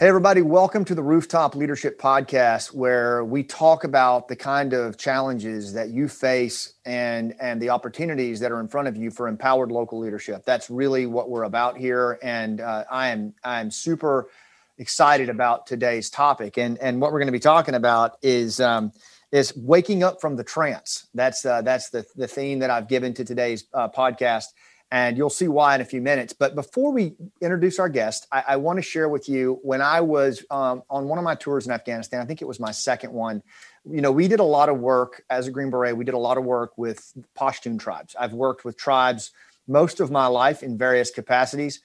Hey, everybody, welcome to the Rooftop Leadership Podcast, where we talk about the kind of challenges that you face and, and the opportunities that are in front of you for empowered local leadership. That's really what we're about here. And uh, I am I am super excited about today's topic. And, and what we're going to be talking about is, um, is waking up from the trance. That's, uh, that's the, the theme that I've given to today's uh, podcast and you'll see why in a few minutes. But before we introduce our guest, I, I want to share with you when I was um, on one of my tours in Afghanistan. I think it was my second one. You know, we did a lot of work as a Green Beret. We did a lot of work with Pashtun tribes. I've worked with tribes most of my life in various capacities.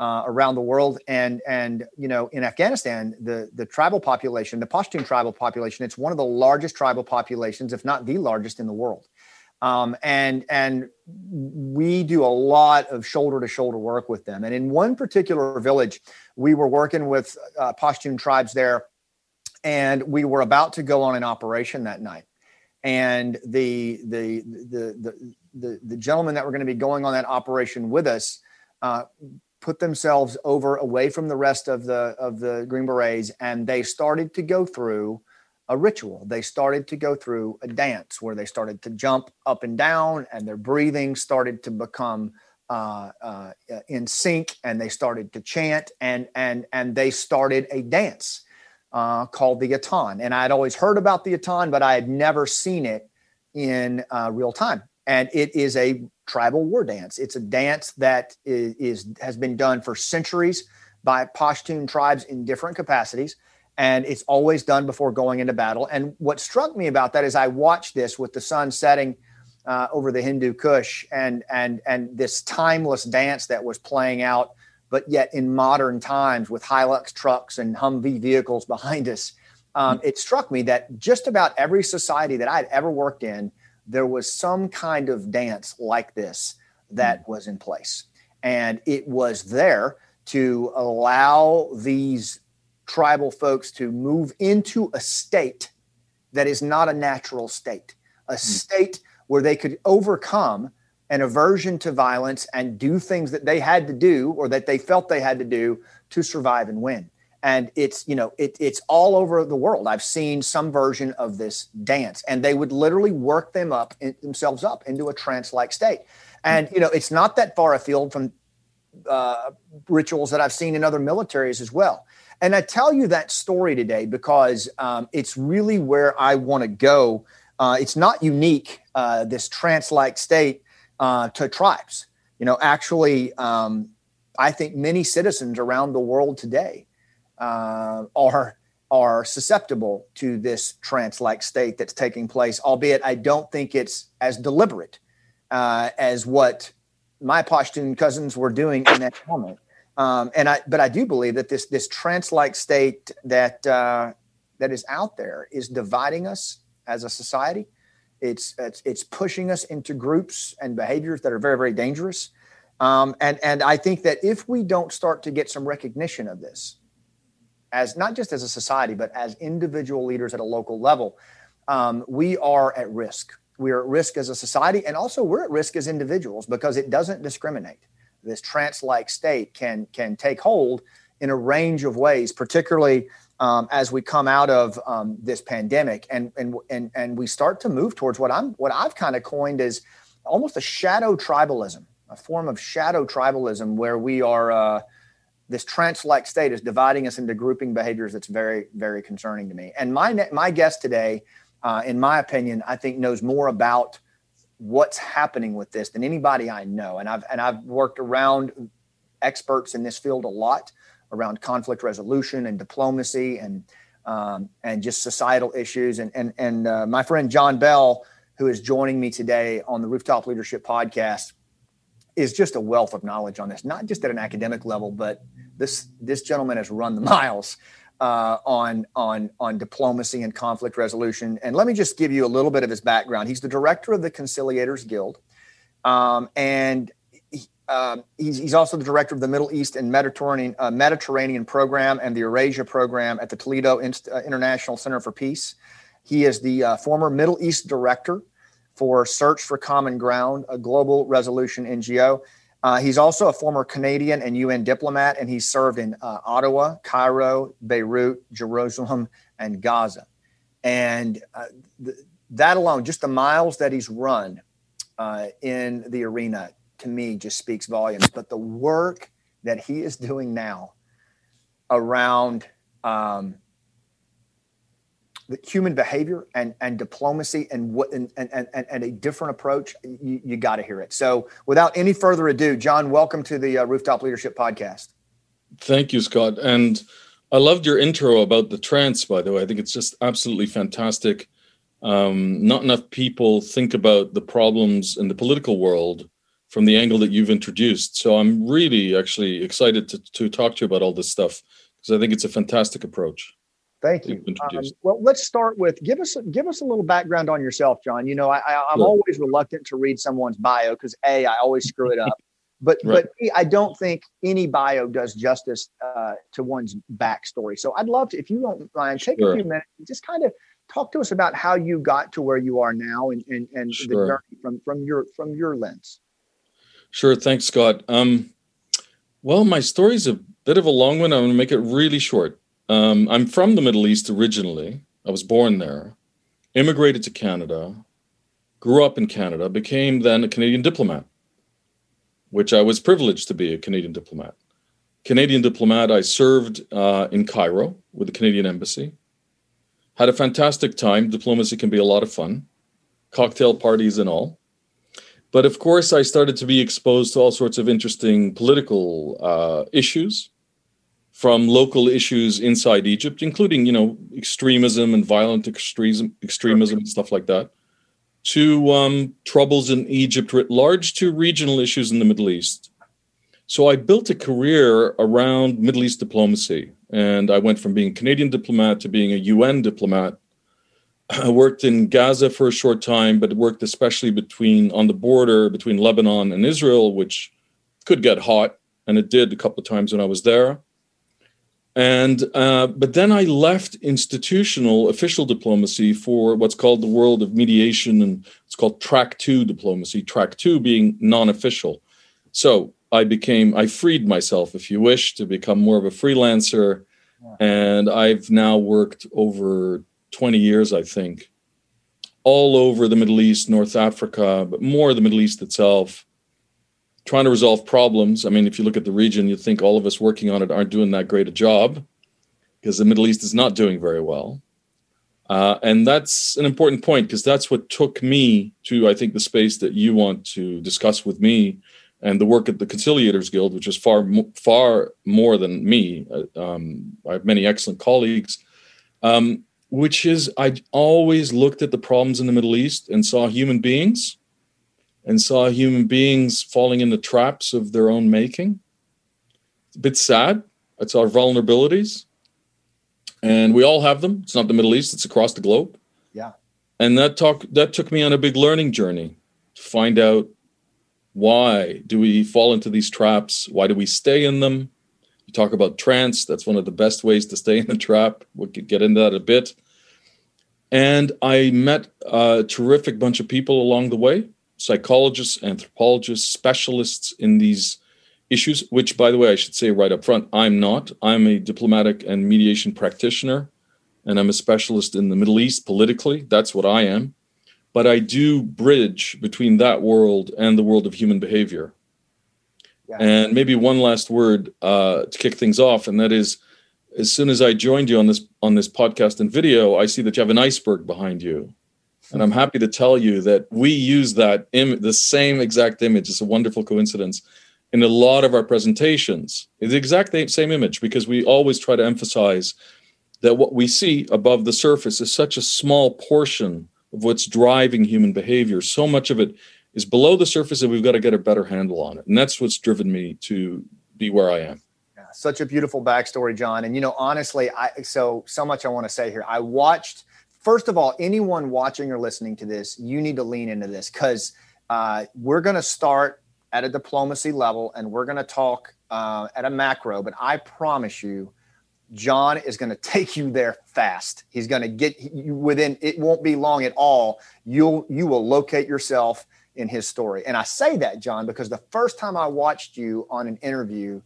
Uh, around the world. And and you know, in Afghanistan, the the tribal population, the Pashtun tribal population, it's one of the largest tribal populations, if not the largest in the world. Um, and and we do a lot of shoulder to shoulder work with them. And in one particular village, we were working with uh, Pashtun tribes there, and we were about to go on an operation that night. And the the the the the, the gentlemen that were going to be going on that operation with us uh, put themselves over away from the rest of the of the Green Berets, and they started to go through a ritual. They started to go through a dance where they started to jump up and down, and their breathing started to become uh, uh, in sync, and they started to chant, and and and they started a dance uh, called the Atan. And I had always heard about the Atan, but I had never seen it in uh, real time. And it is a tribal war dance. It's a dance that is, is has been done for centuries by Pashtun tribes in different capacities and it's always done before going into battle. And what struck me about that is I watched this with the sun setting uh, over the Hindu Kush and and and this timeless dance that was playing out, but yet in modern times with Hilux trucks and Humvee vehicles behind us. Um, it struck me that just about every society that I'd ever worked in, there was some kind of dance like this that was in place. And it was there to allow these tribal folks to move into a state that is not a natural state, a mm. state where they could overcome an aversion to violence and do things that they had to do or that they felt they had to do to survive and win. And it's, you know, it, it's all over the world. I've seen some version of this dance, and they would literally work them up in, themselves up into a trance-like state. And you know, it's not that far afield from uh, rituals that I've seen in other militaries as well. And I tell you that story today because um, it's really where I want to go. Uh, it's not unique, uh, this trance like state uh, to tribes. You know, actually, um, I think many citizens around the world today uh, are are susceptible to this trance like state that's taking place, albeit I don't think it's as deliberate uh, as what my Pashtun cousins were doing in that moment. Um, and I, but I do believe that this this trance-like state that uh, that is out there is dividing us as a society. It's, it's it's pushing us into groups and behaviors that are very very dangerous. Um, and and I think that if we don't start to get some recognition of this, as not just as a society but as individual leaders at a local level, um, we are at risk. We are at risk as a society, and also we're at risk as individuals because it doesn't discriminate this trance-like state can can take hold in a range of ways, particularly um, as we come out of um, this pandemic and, and and and we start to move towards what I'm what I've kind of coined as almost a shadow tribalism, a form of shadow tribalism where we are uh, this trance-like state is dividing us into grouping behaviors that's very very concerning to me. And my my guest today, uh, in my opinion, I think knows more about what's happening with this than anybody I know. And I've and I've worked around experts in this field a lot around conflict resolution and diplomacy and um, and just societal issues. And and and uh, my friend John Bell, who is joining me today on the Rooftop Leadership Podcast, is just a wealth of knowledge on this, not just at an academic level, but this this gentleman has run the miles uh, on on on diplomacy and conflict resolution. And let me just give you a little bit of his background. He's the director of the Conciliators Guild, um, and he, uh, he's, he's also the director of the Middle East and Mediterranean uh, Mediterranean program and the Eurasia program at the Toledo Inst- uh, International Center for Peace. He is the uh, former Middle East director for Search for Common Ground, a global resolution NGO. Uh, he's also a former Canadian and UN diplomat, and he served in uh, Ottawa, Cairo, Beirut, Jerusalem, and Gaza. And uh, th- that alone, just the miles that he's run uh, in the arena, to me, just speaks volumes. But the work that he is doing now around um, the human behavior and, and diplomacy and what and, and, and, and a different approach, you, you got to hear it. So, without any further ado, John, welcome to the uh, Rooftop Leadership Podcast. Thank you, Scott. And I loved your intro about the trance, by the way. I think it's just absolutely fantastic. Um, not enough people think about the problems in the political world from the angle that you've introduced. So I'm really actually excited to, to talk to you about all this stuff because I think it's a fantastic approach. Thank you. Um, well, let's start with give us give us a little background on yourself, John. You know, I, I, am always reluctant to read someone's bio because a I always screw it up, but right. but B, I don't think any bio does justice uh, to one's backstory. So I'd love to, if you don't mind, take sure. a few minutes, just kind of talk to us about how you got to where you are now and and, and sure. the journey from from your from your lens. Sure. Thanks, Scott. Um, well, my story's a bit of a long one. I'm going to make it really short. Um, I'm from the Middle East originally. I was born there, immigrated to Canada, grew up in Canada, became then a Canadian diplomat, which I was privileged to be a Canadian diplomat. Canadian diplomat, I served uh, in Cairo with the Canadian Embassy. Had a fantastic time. Diplomacy can be a lot of fun, cocktail parties and all. But of course, I started to be exposed to all sorts of interesting political uh, issues from local issues inside Egypt, including, you know, extremism and violent extremism, extremism and stuff like that, to um, troubles in Egypt writ large, to regional issues in the Middle East. So I built a career around Middle East diplomacy, and I went from being a Canadian diplomat to being a UN diplomat I worked in Gaza for a short time, but worked especially between on the border between Lebanon and Israel, which could get hot, and it did a couple of times when I was there. And uh, but then I left institutional official diplomacy for what's called the world of mediation, and it's called track two diplomacy. Track two being non-official. So I became I freed myself, if you wish, to become more of a freelancer, and I've now worked over 20 years, I think, all over the Middle East, North Africa, but more the Middle East itself, trying to resolve problems. I mean, if you look at the region, you'd think all of us working on it aren't doing that great a job because the Middle East is not doing very well. Uh, and that's an important point because that's what took me to, I think, the space that you want to discuss with me and the work at the Conciliators Guild, which is far, far more than me. Uh, um, I have many excellent colleagues. Um, which is I always looked at the problems in the Middle East and saw human beings and saw human beings falling into traps of their own making. It's a bit sad. It's our vulnerabilities. And we all have them. It's not the Middle East, it's across the globe. Yeah. And that talk that took me on a big learning journey to find out why do we fall into these traps? Why do we stay in them? You talk about trance. That's one of the best ways to stay in the trap. We could get into that a bit. And I met a terrific bunch of people along the way psychologists, anthropologists, specialists in these issues, which, by the way, I should say right up front, I'm not. I'm a diplomatic and mediation practitioner, and I'm a specialist in the Middle East politically. That's what I am. But I do bridge between that world and the world of human behavior. And maybe one last word uh, to kick things off, and that is, as soon as I joined you on this on this podcast and video, I see that you have an iceberg behind you, and I'm happy to tell you that we use that Im- the same exact image. It's a wonderful coincidence in a lot of our presentations. It's the exact same image because we always try to emphasize that what we see above the surface is such a small portion of what's driving human behavior. So much of it is below the surface and we've got to get a better handle on it. And that's what's driven me to be where I am. Yeah, such a beautiful backstory, John. And you know, honestly, I so so much I want to say here. I watched first of all, anyone watching or listening to this, you need to lean into this because uh, we're going to start at a diplomacy level and we're going to talk uh, at a macro. But I promise you, John is going to take you there fast. He's going to get you within. It won't be long at all. You'll you will locate yourself in his story. And I say that, John, because the first time I watched you on an interview,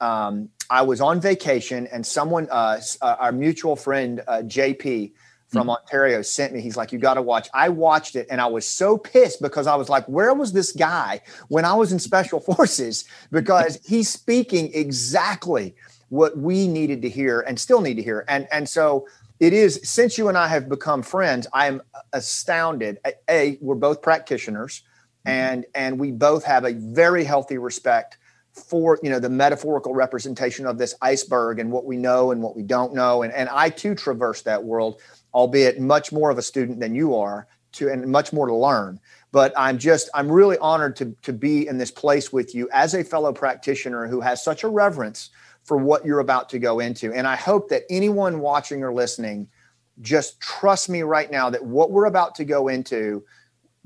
um, I was on vacation and someone, uh, uh our mutual friend, uh, JP from mm-hmm. Ontario, sent me. He's like, You got to watch. I watched it and I was so pissed because I was like, Where was this guy when I was in special forces? Because he's speaking exactly what we needed to hear and still need to hear. And, and so, it is since you and I have become friends, I am astounded. A, we're both practitioners, mm-hmm. and and we both have a very healthy respect for you know the metaphorical representation of this iceberg and what we know and what we don't know. And and I too traverse that world, albeit much more of a student than you are, to and much more to learn. But I'm just I'm really honored to to be in this place with you as a fellow practitioner who has such a reverence for what you're about to go into. And I hope that anyone watching or listening just trust me right now that what we're about to go into,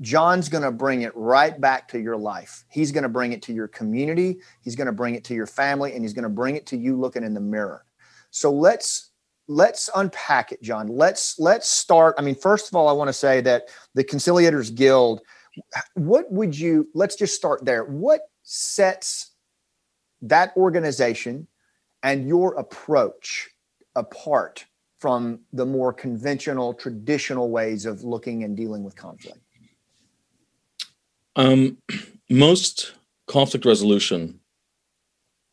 John's going to bring it right back to your life. He's going to bring it to your community, he's going to bring it to your family, and he's going to bring it to you looking in the mirror. So let's let's unpack it john let's let's start i mean first of all i want to say that the conciliators guild what would you let's just start there what sets that organization and your approach apart from the more conventional, traditional ways of looking and dealing with conflict? Um, most conflict resolution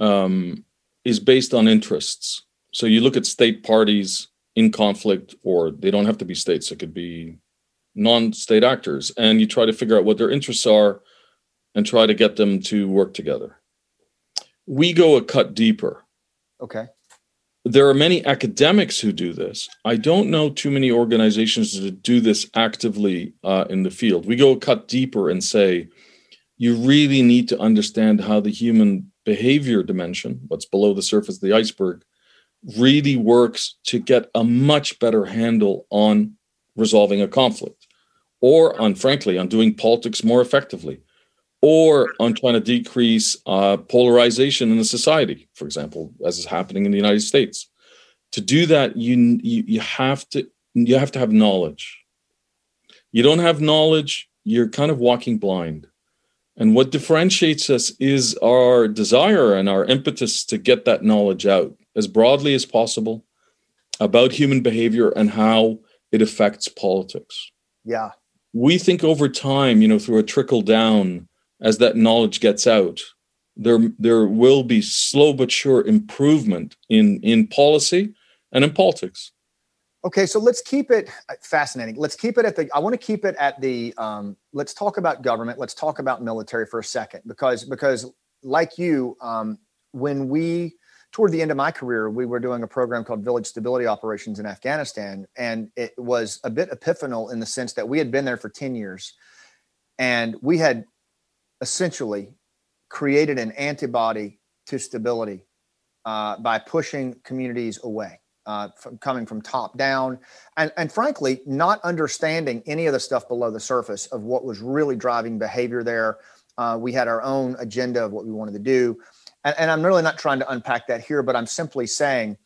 um, is based on interests. So you look at state parties in conflict, or they don't have to be states, it could be non state actors, and you try to figure out what their interests are and try to get them to work together. We go a cut deeper. Okay. There are many academics who do this. I don't know too many organizations that do this actively uh, in the field. We go a cut deeper and say, you really need to understand how the human behavior dimension, what's below the surface of the iceberg, really works to get a much better handle on resolving a conflict or on, frankly, on doing politics more effectively or on trying to decrease uh, polarization in the society, for example, as is happening in the United States. To do that, you, you you have to you have to have knowledge. You don't have knowledge, you're kind of walking blind. And what differentiates us is our desire and our impetus to get that knowledge out as broadly as possible about human behavior and how it affects politics. Yeah. We think over time, you know, through a trickle down as that knowledge gets out, there there will be slow but sure improvement in in policy and in politics. Okay, so let's keep it uh, fascinating. Let's keep it at the. I want to keep it at the. Um, let's talk about government. Let's talk about military for a second, because because like you, um, when we toward the end of my career, we were doing a program called Village Stability Operations in Afghanistan, and it was a bit epiphanal in the sense that we had been there for ten years, and we had essentially created an antibody to stability uh, by pushing communities away, uh, from coming from top down, and, and frankly, not understanding any of the stuff below the surface of what was really driving behavior there. Uh, we had our own agenda of what we wanted to do. And, and I'm really not trying to unpack that here, but I'm simply saying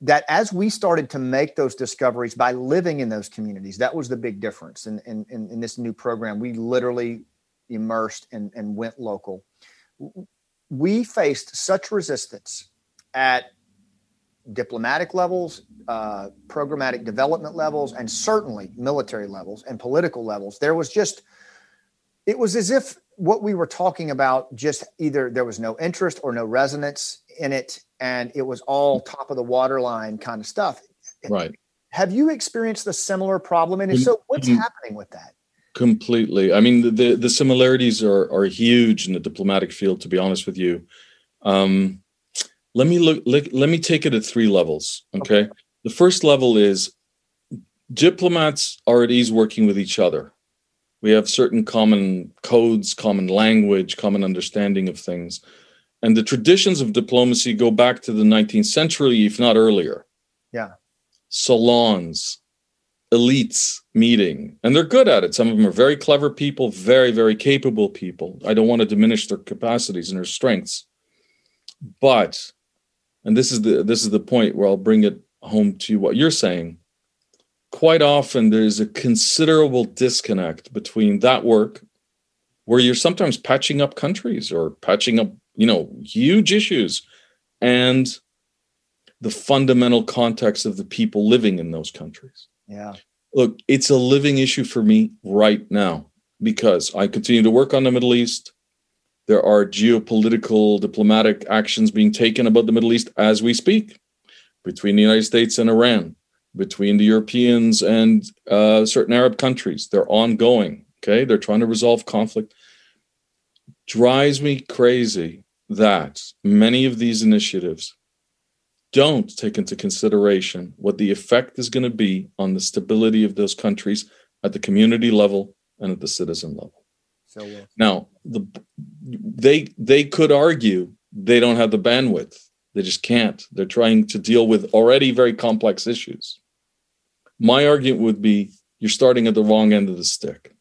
that as we started to make those discoveries by living in those communities, that was the big difference in, in, in, this new program. We literally immersed and, and went local. We faced such resistance at diplomatic levels, uh, programmatic development levels, and certainly military levels and political levels. There was just, it was as if what we were talking about just either there was no interest or no resonance in it, and it was all top of the waterline kind of stuff. Right. Have you experienced a similar problem? And if so, what's happening with that? Completely. I mean, the the similarities are are huge in the diplomatic field. To be honest with you, um, let me look. Let, let me take it at three levels. Okay? okay. The first level is diplomats are at ease working with each other. We have certain common codes, common language, common understanding of things, and the traditions of diplomacy go back to the 19th century, if not earlier. Yeah. Salons, elites meeting and they're good at it some of them are very clever people very very capable people i don't want to diminish their capacities and their strengths but and this is the this is the point where i'll bring it home to what you're saying quite often there's a considerable disconnect between that work where you're sometimes patching up countries or patching up, you know, huge issues and the fundamental context of the people living in those countries. Yeah. Look, it's a living issue for me right now because I continue to work on the Middle East. There are geopolitical, diplomatic actions being taken about the Middle East as we speak between the United States and Iran, between the Europeans and uh, certain Arab countries. They're ongoing. Okay. They're trying to resolve conflict. Drives me crazy that many of these initiatives don't take into consideration what the effect is going to be on the stability of those countries at the community level and at the citizen level. So well. now the they they could argue they don't have the bandwidth. They just can't. They're trying to deal with already very complex issues. My argument would be you're starting at the wrong end of the stick.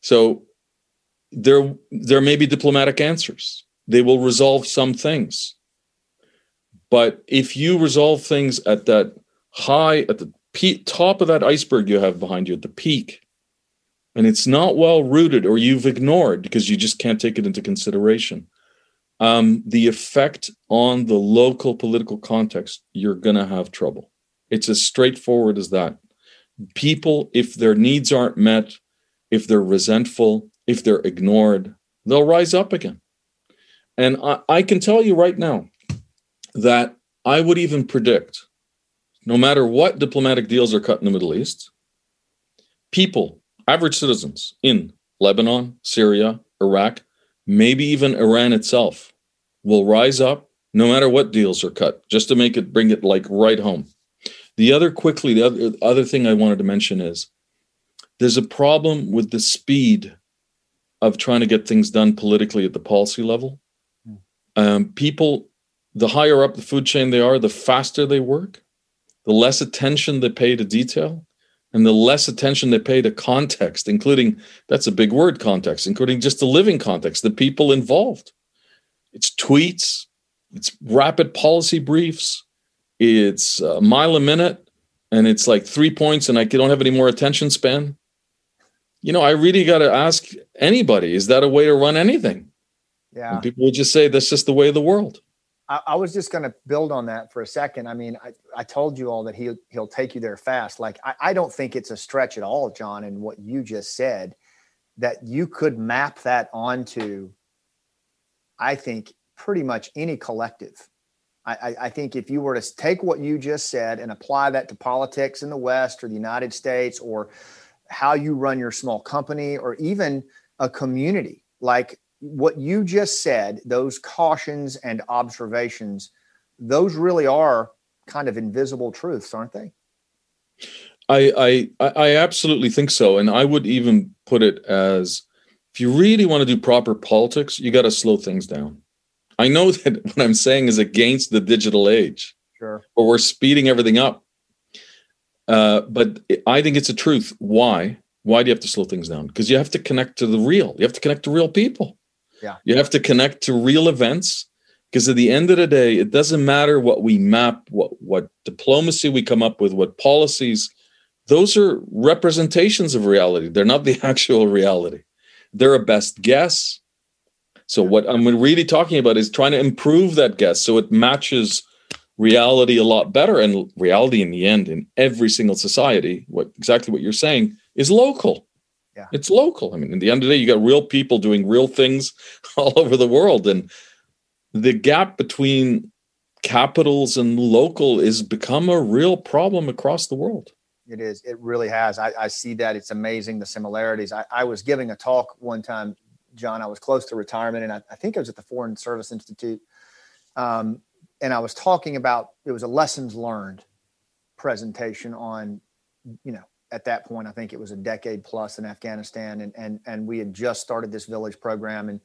So there there may be diplomatic answers. They will resolve some things. But if you resolve things at that high at the pe- top of that iceberg you have behind you at the peak and it's not well rooted or you've ignored because you just can't take it into consideration um, the effect on the local political context you're going to have trouble it's as straightforward as that people if their needs aren't met if they're resentful if they're ignored they'll rise up again and I, I can tell you right now that i would even predict no matter what diplomatic deals are cut in the middle east people average citizens in Lebanon, Syria, Iraq, maybe even Iran itself will rise up no matter what deals are cut, just to make it bring it like right home. The other quickly, the other, other thing I wanted to mention is there's a problem with the speed of trying to get things done politically at the policy level. Hmm. Um, people, the higher up the food chain they are, the faster they work, the less attention they pay to detail, and the less attention they pay to context, including that's a big word context, including just the living context, the people involved. It's tweets, it's rapid policy briefs, it's a mile a minute, and it's like three points, and I don't have any more attention span. You know, I really got to ask anybody: Is that a way to run anything? Yeah, and people would just say that's just the way of the world. I, I was just going to build on that for a second. I mean, I, I told you all that he he'll take you there fast. Like I, I don't think it's a stretch at all, John, in what you just said, that you could map that onto. I think pretty much any collective. I, I, think if you were to take what you just said and apply that to politics in the West or the United States or how you run your small company or even a community, like what you just said, those cautions and observations, those really are kind of invisible truths, aren't they? I, I I absolutely think so, and I would even put it as if you really want to do proper politics, you got to slow things down. I know that what I'm saying is against the digital age, sure, but we're speeding everything up. Uh, but I think it's a truth. Why? Why do you have to slow things down? Because you have to connect to the real. You have to connect to real people. Yeah. You have to connect to real events because at the end of the day, it doesn't matter what we map, what what diplomacy we come up with, what policies. Those are representations of reality. They're not the actual reality. They're a best guess. So what I'm really talking about is trying to improve that guess so it matches reality a lot better. And reality in the end, in every single society, what exactly what you're saying is local. Yeah. It's local. I mean, in the end of the day, you got real people doing real things all over the world. And the gap between capitals and local is become a real problem across the world. It is. It really has. I, I see that. It's amazing the similarities. I, I, was giving a talk one time, John. I was close to retirement, and I, I think it was at the Foreign Service Institute. Um, and I was talking about it was a lessons learned presentation on, you know, at that point, I think it was a decade plus in Afghanistan, and and and we had just started this village program, and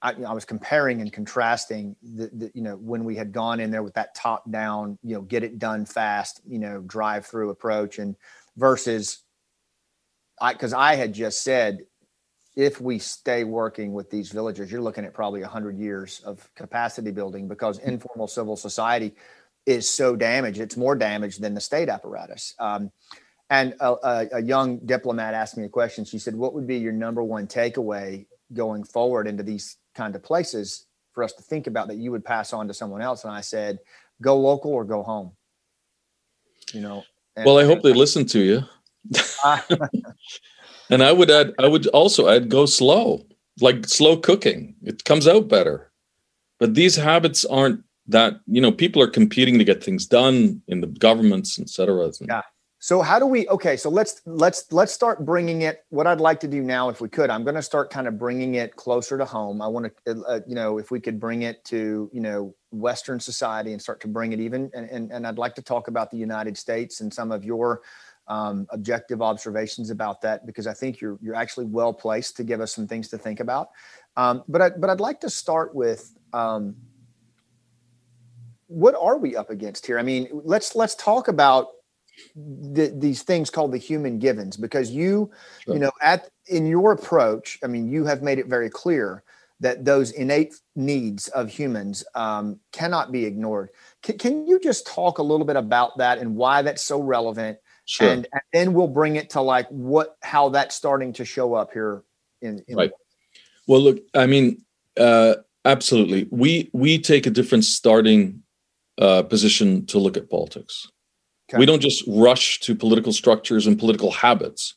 I, you know, I was comparing and contrasting the, the, you know when we had gone in there with that top down, you know, get it done fast, you know, drive through approach, and versus I because I had just said if we stay working with these villagers, you're looking at probably 100 years of capacity building because informal civil society is so damaged. It's more damaged than the state apparatus. Um, And a, a, a, young diplomat asked me a question. She said, "What would be your number one takeaway going forward into these kind of places for us to think about that you would pass on to someone else?" And I said, "Go local or go home." You know. well, I hope they listen to you. and I would add, I would also add, go slow, like slow cooking. It comes out better. But these habits aren't that you know people are competing to get things done in the governments, et cetera. Yeah. So how do we? Okay, so let's let's let's start bringing it. What I'd like to do now, if we could, I'm going to start kind of bringing it closer to home. I want to, uh, you know, if we could bring it to you know Western society and start to bring it even, and and, and I'd like to talk about the United States and some of your um, objective observations about that because I think you're you're actually well placed to give us some things to think about. Um, but I, but I'd like to start with um, what are we up against here? I mean, let's let's talk about the, these things called the human givens because you sure. you know at in your approach, I mean, you have made it very clear that those innate needs of humans um, cannot be ignored. Can, can you just talk a little bit about that and why that's so relevant? Sure. And, and then we'll bring it to like what how that's starting to show up here in, in right. Well, look, I mean, uh, absolutely. We we take a different starting uh, position to look at politics. Okay. We don't just rush to political structures and political habits.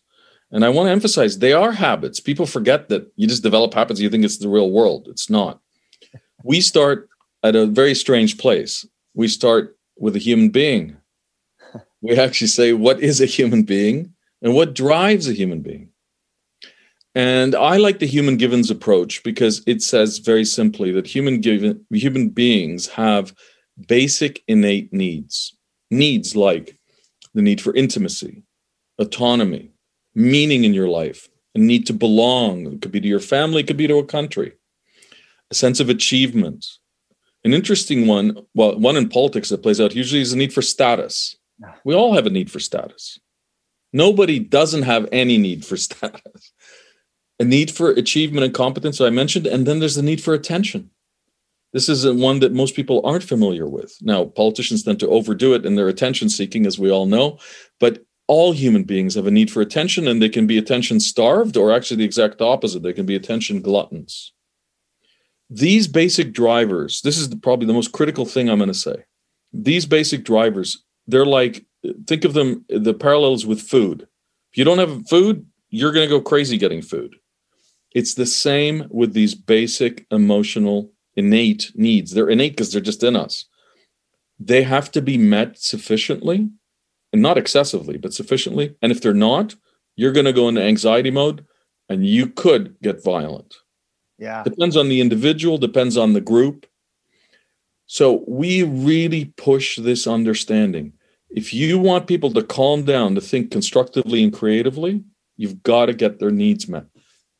And I want to emphasize they are habits. People forget that you just develop habits, you think it's the real world. It's not. We start at a very strange place. We start with a human being we actually say what is a human being and what drives a human being. And I like the human givens approach because it says very simply that human given human beings have basic innate needs. Needs like the need for intimacy, autonomy, meaning in your life, a need to belong. It could be to your family, it could be to a country, a sense of achievement. An interesting one, well, one in politics that plays out usually is a need for status. We all have a need for status. Nobody doesn't have any need for status. A need for achievement and competence, I mentioned, and then there's the need for attention. This is one that most people aren't familiar with. Now, politicians tend to overdo it in their attention seeking, as we all know, but all human beings have a need for attention, and they can be attention starved, or actually the exact opposite. They can be attention gluttons. These basic drivers, this is the, probably the most critical thing I'm going to say. These basic drivers they're like think of them the parallels with food. If you don't have food, you're going to go crazy getting food. It's the same with these basic emotional innate needs. They're innate because they're just in us. They have to be met sufficiently and not excessively, but sufficiently. And if they're not, you're going to go into anxiety mode and you could get violent. Yeah. Depends on the individual, depends on the group. So we really push this understanding. If you want people to calm down, to think constructively and creatively, you've got to get their needs met.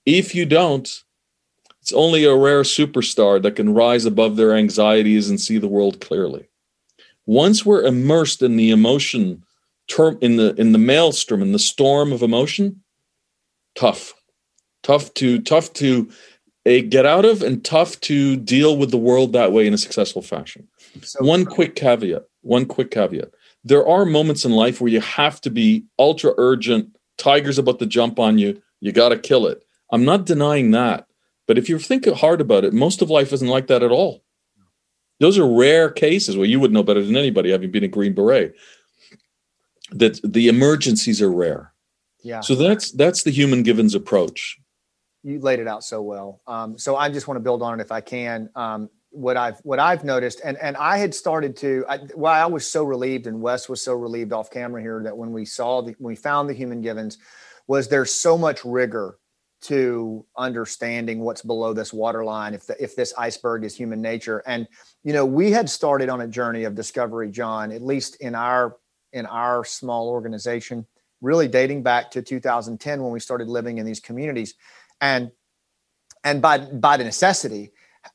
If you don't, it's only a rare superstar that can rise above their anxieties and see the world clearly. Once we're immersed in the emotion term in the in the maelstrom in the storm of emotion, tough. Tough to tough to a get out of and tough to deal with the world that way in a successful fashion. So one quick caveat, one quick caveat. There are moments in life where you have to be ultra urgent, tiger's about to jump on you, you got to kill it. I'm not denying that. But if you think hard about it, most of life isn't like that at all. Those are rare cases where you would know better than anybody having been a Green Beret. That the emergencies are rare. Yeah. So that's that's the human givens approach you laid it out so well. Um, so I just want to build on it if I can. Um, what I've what I've noticed, and and I had started to. Well, I was so relieved, and Wes was so relieved off camera here that when we saw the when we found the human givens, was there's so much rigor to understanding what's below this waterline if the, if this iceberg is human nature and you know we had started on a journey of discovery john at least in our in our small organization really dating back to 2010 when we started living in these communities and and by by the necessity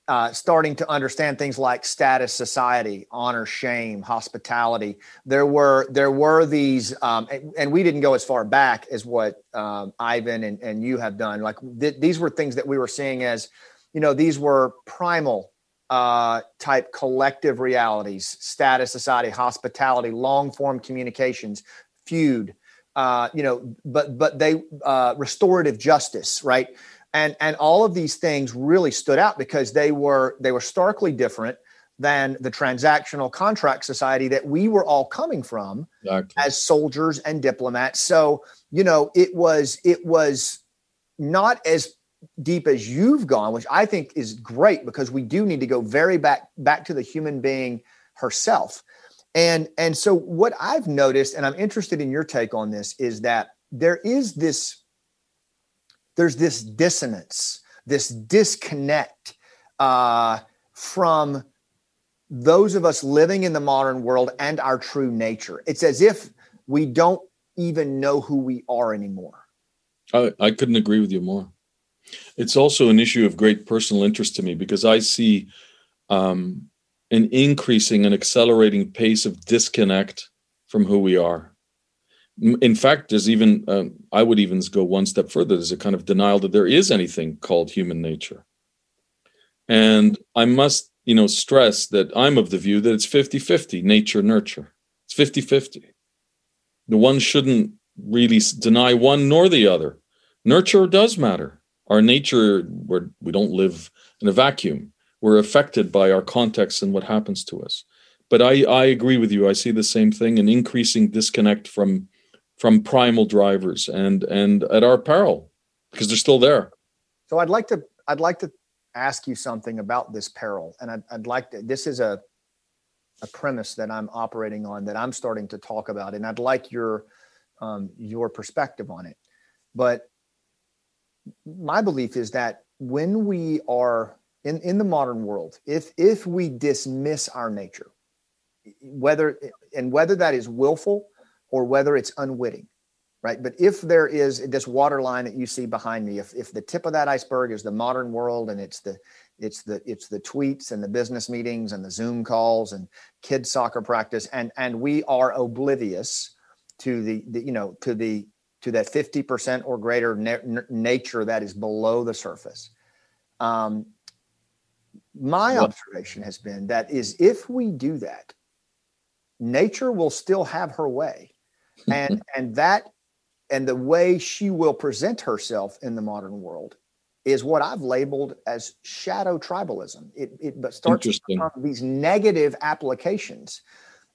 uh, starting to understand things like status society honor shame hospitality. There were there were these um, and, and, we didn't go as far back as what um, ivan and, and you have done. Like th- these were things that we were seeing as you know these were primal uh, type collective realities status society hospitality long form communications feud uh, you know, but but they uh, restorative justice, right? And and all of these things really stood out because they were they were starkly different than the transactional contract society that we were all coming from exactly. as soldiers and diplomats. So you know, it was it was not as deep as you've gone, which I think is great because we do need to go very back back to the human being herself. And and so what I've noticed, and I'm interested in your take on this, is that there is this there's this dissonance, this disconnect uh, from those of us living in the modern world and our true nature. It's as if we don't even know who we are anymore. I, I couldn't agree with you more. It's also an issue of great personal interest to me because I see um, an increasing and accelerating pace of disconnect from who we are. In fact, there's even, um, I would even go one step further. There's a kind of denial that there is anything called human nature. And I must, you know, stress that I'm of the view that it's 50 50 nature, nurture. It's 50 50. The one shouldn't really deny one nor the other. Nurture does matter. Our nature, where we don't live in a vacuum, we're affected by our context and what happens to us. But I, I agree with you. I see the same thing an increasing disconnect from from primal drivers and and at our peril because they're still there. So I'd like to I'd like to ask you something about this peril, and I'd, I'd like to. This is a a premise that I'm operating on that I'm starting to talk about, and I'd like your um, your perspective on it. But my belief is that when we are in, in the modern world, if if we dismiss our nature, whether and whether that is willful or whether it's unwitting, right? But if there is this water line that you see behind me, if if the tip of that iceberg is the modern world and it's the it's the it's the tweets and the business meetings and the Zoom calls and kids soccer practice and and we are oblivious to the, the you know to the to that 50% or greater na- nature that is below the surface. Um, my observation has been that is if we do that, nature will still have her way, mm-hmm. and and that and the way she will present herself in the modern world is what I've labeled as shadow tribalism. It it but starts to become these negative applications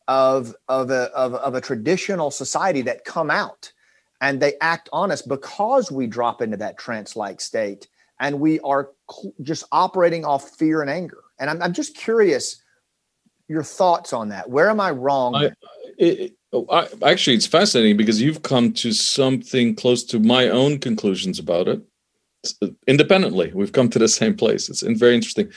of of a of, of a traditional society that come out and they act on us because we drop into that trance like state and we are just operating off fear and anger. And I'm, I'm, just curious your thoughts on that. Where am I wrong? I, it, I, actually, it's fascinating because you've come to something close to my own conclusions about it independently. We've come to the same place. It's very interesting.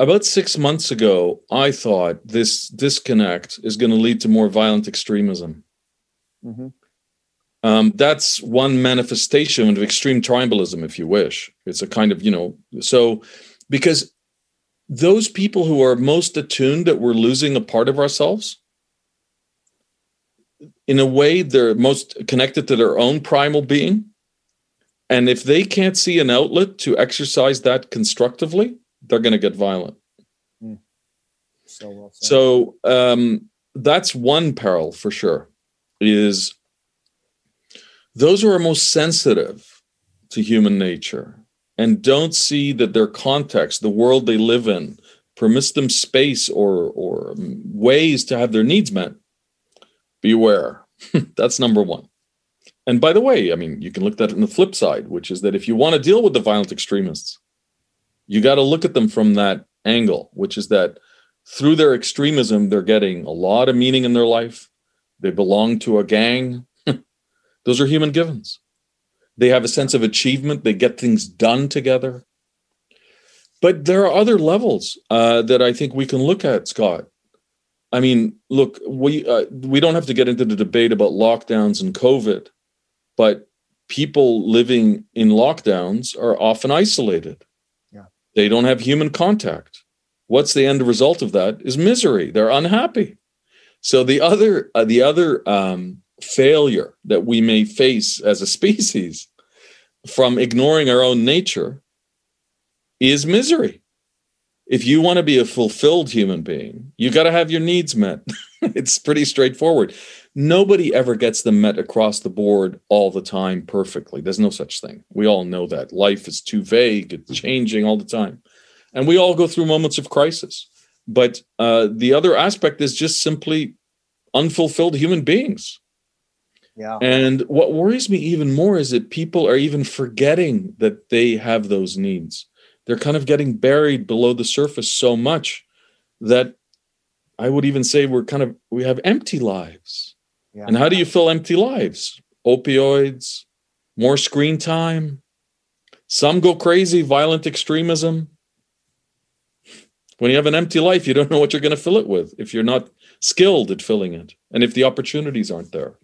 About six months ago, I thought this disconnect is going to lead to more violent extremism. Mm-hmm. Um, that's one manifestation of extreme tribalism, if you wish. It's a kind of, you know, so because those people who are most attuned that we're losing a part of ourselves, in a way, they're most connected to their own primal being. And if they can't see an outlet to exercise that constructively, they're going to get violent. Mm. So, well so um, that's one peril for sure. Is those who are most sensitive to human nature and don't see that their context, the world they live in, permits them space or or ways to have their needs met, beware. That's number one. And by the way, I mean you can look at it on the flip side, which is that if you want to deal with the violent extremists, you got to look at them from that angle, which is that through their extremism, they're getting a lot of meaning in their life. They belong to a gang. Those are human givens. They have a sense of achievement. They get things done together. But there are other levels uh, that I think we can look at, Scott. I mean, look, we uh, we don't have to get into the debate about lockdowns and COVID, but people living in lockdowns are often isolated. Yeah. They don't have human contact. What's the end result of that? Is misery. They're unhappy. So the other uh, the other um, failure that we may face as a species from ignoring our own nature is misery. If you want to be a fulfilled human being, you got to have your needs met. it's pretty straightforward. nobody ever gets them met across the board all the time perfectly. There's no such thing. We all know that life is too vague, it's changing all the time. And we all go through moments of crisis. But uh, the other aspect is just simply unfulfilled human beings. Yeah. And what worries me even more is that people are even forgetting that they have those needs. They're kind of getting buried below the surface so much that I would even say we're kind of we have empty lives. Yeah. And how do you fill empty lives? Opioids, more screen time. Some go crazy, violent extremism. When you have an empty life, you don't know what you're going to fill it with if you're not skilled at filling it and if the opportunities aren't there.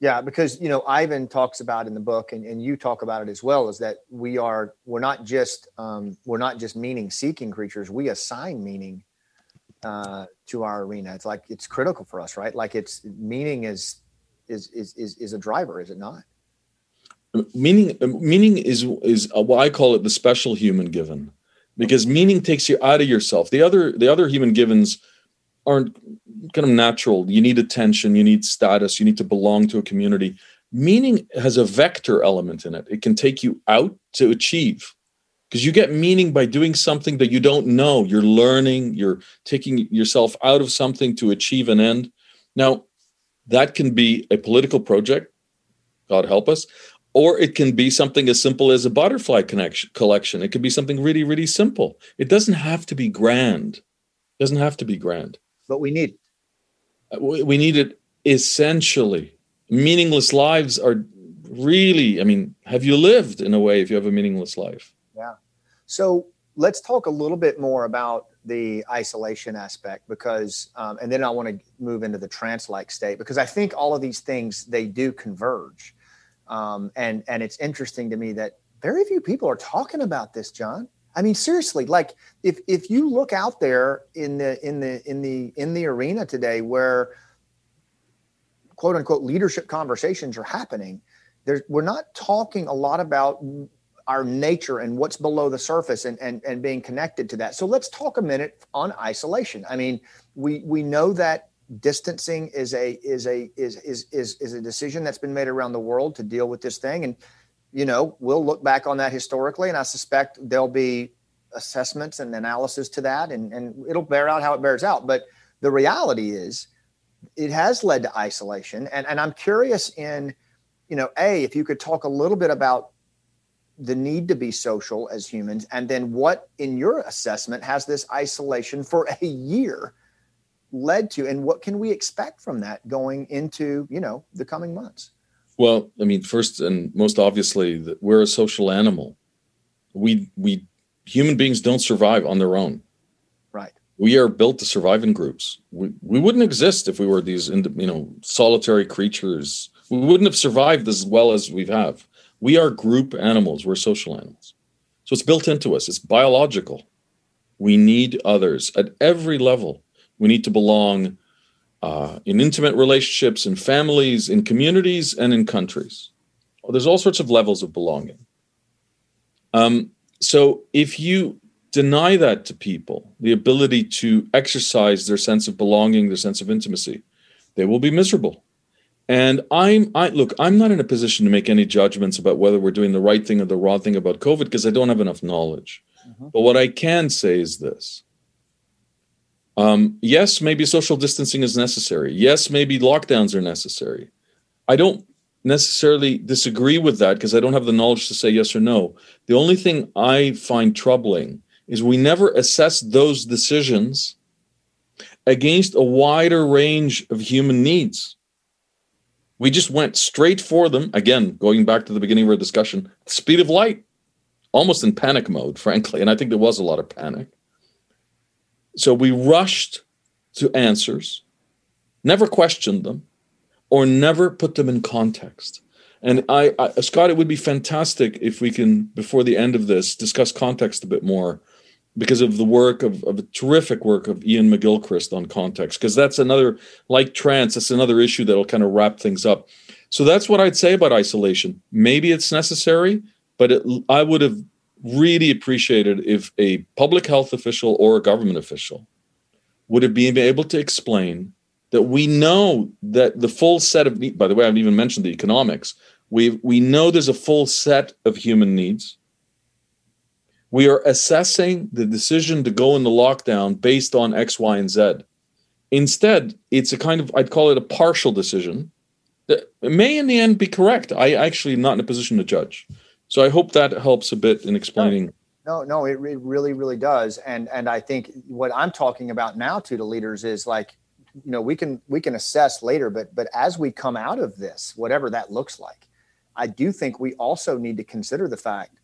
Yeah, because you know Ivan talks about in the book, and, and you talk about it as well, is that we are we're not just um, we're not just meaning seeking creatures. We assign meaning uh, to our arena. It's like it's critical for us, right? Like it's meaning is is is is, is a driver, is it not? Meaning meaning is is what I call it the special human given, because meaning takes you out of yourself. The other the other human givens aren't kind of natural. You need attention, you need status, you need to belong to a community. Meaning has a vector element in it. It can take you out to achieve because you get meaning by doing something that you don't know. You're learning, you're taking yourself out of something to achieve an end. Now, that can be a political project, God help us, or it can be something as simple as a butterfly connection, collection. It could be something really, really simple. It doesn't have to be grand. It doesn't have to be grand. But we need it. Uh, we need it essentially. Meaningless lives are really, I mean, have you lived in a way if you have a meaningless life? Yeah. So let's talk a little bit more about the isolation aspect because um, and then i want to move into the trance-like state because i think all of these things they do converge um, and and it's interesting to me that very few people are talking about this john i mean seriously like if if you look out there in the in the in the in the arena today where quote unquote leadership conversations are happening there's we're not talking a lot about our nature and what's below the surface and, and, and being connected to that. So let's talk a minute on isolation. I mean, we we know that distancing is a is a is is is, is a decision that's been made around the world to deal with this thing. And you know, we'll look back on that historically, and I suspect there'll be assessments and analysis to that, and, and it'll bear out how it bears out. But the reality is it has led to isolation. And and I'm curious in, you know, A, if you could talk a little bit about the need to be social as humans and then what in your assessment has this isolation for a year led to and what can we expect from that going into you know the coming months well i mean first and most obviously that we're a social animal. We we human beings don't survive on their own. Right. We are built to survive in groups. We, we wouldn't exist if we were these you know solitary creatures. We wouldn't have survived as well as we have. We are group animals, we're social animals. So it's built into us, it's biological. We need others. At every level. We need to belong uh, in intimate relationships, in families, in communities, and in countries. There's all sorts of levels of belonging. Um, so if you deny that to people, the ability to exercise their sense of belonging, their sense of intimacy, they will be miserable. And I'm I look, I'm not in a position to make any judgments about whether we're doing the right thing or the wrong thing about COVID because I don't have enough knowledge. Mm-hmm. But what I can say is this. Um, yes, maybe social distancing is necessary. Yes, maybe lockdowns are necessary. I don't necessarily disagree with that because I don't have the knowledge to say yes or no. The only thing I find troubling is we never assess those decisions against a wider range of human needs. We just went straight for them. Again, going back to the beginning of our discussion, speed of light, almost in panic mode, frankly. And I think there was a lot of panic. So we rushed to answers, never questioned them, or never put them in context. And I, I, Scott, it would be fantastic if we can, before the end of this, discuss context a bit more because of the work of, of a terrific work of Iain McGilchrist on context, because that's another, like trance, that's another issue that'll kind of wrap things up. So that's what I'd say about isolation. Maybe it's necessary, but it, I would have really appreciated if a public health official or a government official would have been able to explain that we know that the full set of by the way, I haven't even mentioned the economics. We we know there's a full set of human needs. We are assessing the decision to go into lockdown based on X, Y, and Z. Instead, it's a kind of I'd call it a partial decision that may in the end be correct. I actually am not in a position to judge. So I hope that helps a bit in explaining. No, no, it, it really, really does. And and I think what I'm talking about now to the leaders is like you know we can we can assess later but but as we come out of this whatever that looks like i do think we also need to consider the fact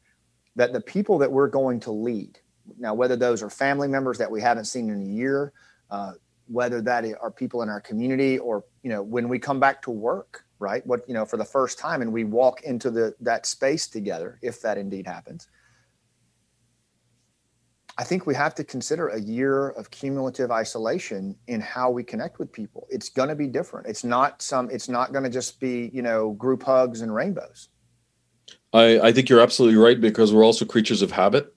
that the people that we're going to lead now whether those are family members that we haven't seen in a year uh, whether that are people in our community or you know when we come back to work right what you know for the first time and we walk into the that space together if that indeed happens I think we have to consider a year of cumulative isolation in how we connect with people. It's going to be different. It's not some. It's not going to just be you know group hugs and rainbows. I, I think you're absolutely right because we're also creatures of habit,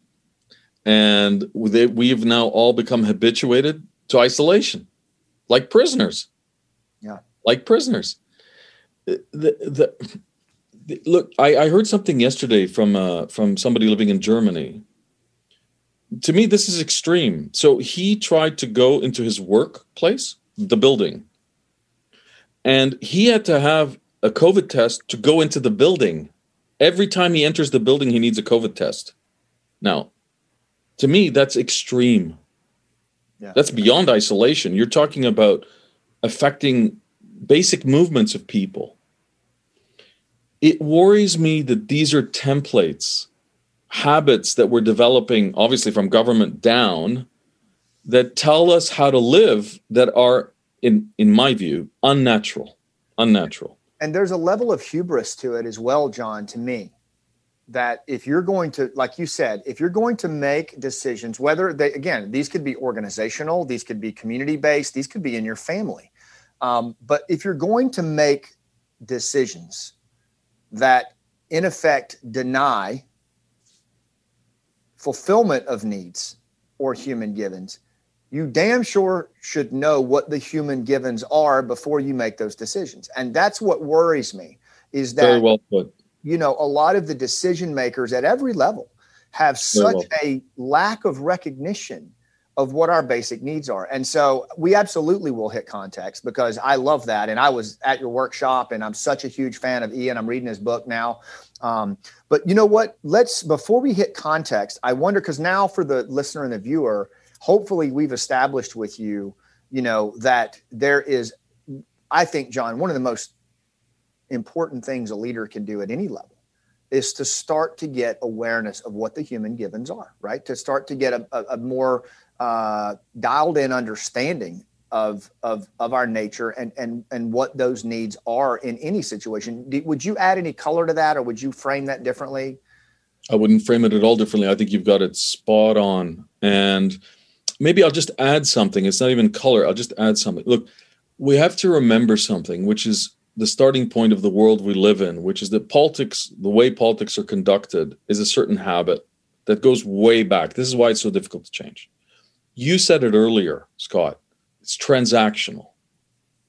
and they, we've now all become habituated to isolation, like prisoners. Yeah, like prisoners. The, the, the look, I, I heard something yesterday from uh, from somebody living in Germany to me, this is extreme. So he tried to go into his workplace, the building, and he had to have a COVID test to go into the building. Every time he enters the building, he needs a COVID test. Now, to me, that's extreme. Yeah. That's beyond isolation. You're talking about affecting basic movements of people. It worries me that these are templates habits that we're developing, obviously from government down, that tell us how to live that are, in in my view, unnatural. Unnatural. And there's a level of hubris to it as well, John, to me. That if you're going to, like you said, if you're going to make decisions, whether they, again, these could be organizational, these could be community based, these could be in your family. Um, but if you're going to make decisions that, in effect, deny fulfillment of needs or human givens, you damn sure should know what the human givens are before you make those decisions. And that's what worries me is that Very well put. You know a lot of the decision makers at every level have such a lack of recognition of what our basic needs are. And so we absolutely will hit context because I love that. And I was at your workshop and I'm such a huge fan of Iain. I'm reading his book now. Um, but you know what? Let's, before we hit context, I wonder, because now for the listener and the viewer, hopefully we've established with you, you know, that there is, I think, John, one of the most important things a leader can do at any level is to start to get awareness of what the human givens are, right? To start to get a, a, a more uh, dialed in understanding of of of our nature and and and what those needs are in any situation. would you add any color to that, or would you frame that differently? I wouldn't frame it at all differently. I think you've got it spot on. And maybe I'll just add something. It's not even color. I'll just add something. Look, we have to remember something, which is the starting point of the world we live in, which is that politics, the way politics are conducted, is a certain habit that goes way back. This is why it's so difficult to change. You said it earlier, Scott. It's transactional.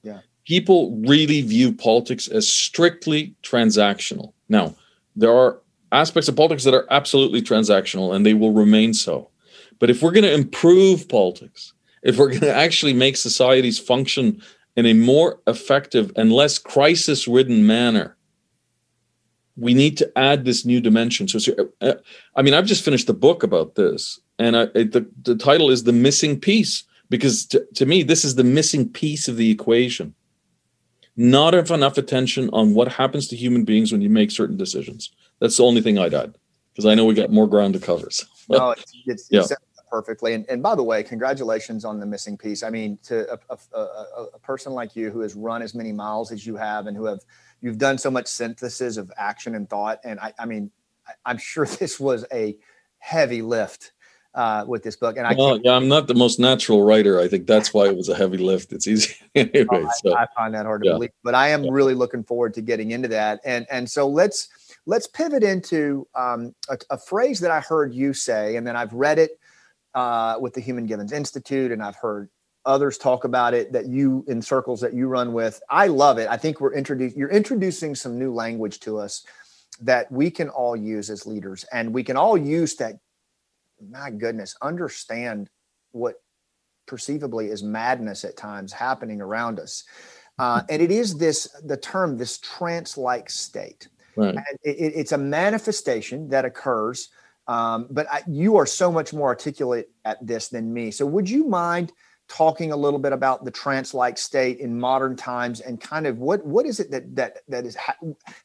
Yeah. People really view politics as strictly transactional. Now, there are aspects of politics that are absolutely transactional and they will remain so. But if we're going to improve politics, if we're going to actually make societies function in a more effective and less crisis ridden manner, we need to add this new dimension. So, so uh, I mean, I've just finished the book about this, and I, it, the the title is "The Missing Piece" because to, to me, this is the missing piece of the equation. Not enough attention on what happens to human beings when you make certain decisions. That's the only thing I'd add because I know we got more ground to cover. So. No, it's, it's, yeah. it's perfectly. And, and by the way, congratulations on the missing piece. I mean, to a, a, a, a person like you who has run as many miles as you have and who have you've done so much synthesis of action and thought. And I, I mean, I, am sure this was a heavy lift uh, with this book. And I, well, yeah, I'm not the most natural writer. I think that's why it was a heavy lift. It's easy anyway. Oh, so, I, find that hard to yeah. believe, but I am yeah. really looking forward to getting into that. And and so let's let's pivot into um, a, a, phrase that I heard you say, and then I've read it uh, with the Human Givens Institute, and I've heard others talk about it that you in circles that you run with. I love it. I think we're introducing you're introducing some new language to us that we can all use as leaders and we can all use that my goodness understand what perceivably is madness at times happening around us uh, and it is this the term this trance-like state right. it, it's a manifestation that occurs um, but I, you are so much more articulate at this than me. So would you mind talking a little bit about the trance-like state in modern times and kind of what what is it that that that is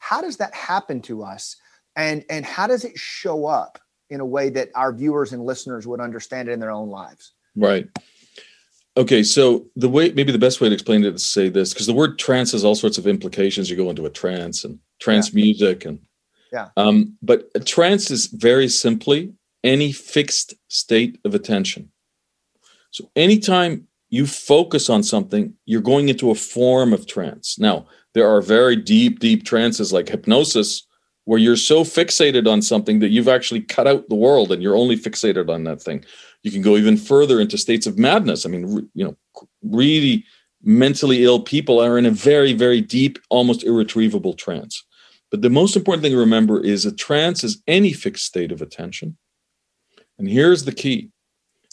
how does that happen to us? And and how does it show up in a way that our viewers and listeners would understand it in their own lives? Right. Okay so the way maybe the best way to explain it is to say this because the word trance has all sorts of implications. You go into a trance and trance yeah. music and yeah um, but trance is very simply any fixed state of attention so anytime you focus on something, you're going into a form of trance. Now, there are very deep, deep trances like hypnosis, where you're so fixated on something that you've actually cut out the world and you're only fixated on that thing. You can go even further into states of madness. I mean, you know, really mentally ill people are in a very, very deep, almost irretrievable trance. But the most important thing to remember is a trance is any fixed state of attention. And here's the key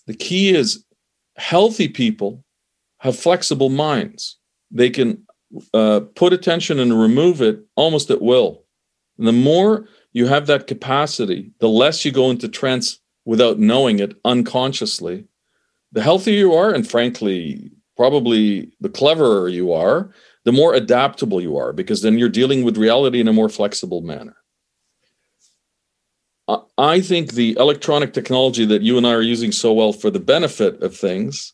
the key is healthy people have flexible minds. They can uh, put attention and remove it almost at will. And the more you have that capacity, the less you go into trance without knowing it unconsciously, the healthier you are, and frankly, probably the cleverer you are, the more adaptable you are, because then you're dealing with reality in a more flexible manner. I think the electronic technology that you and I are using so well for the benefit of things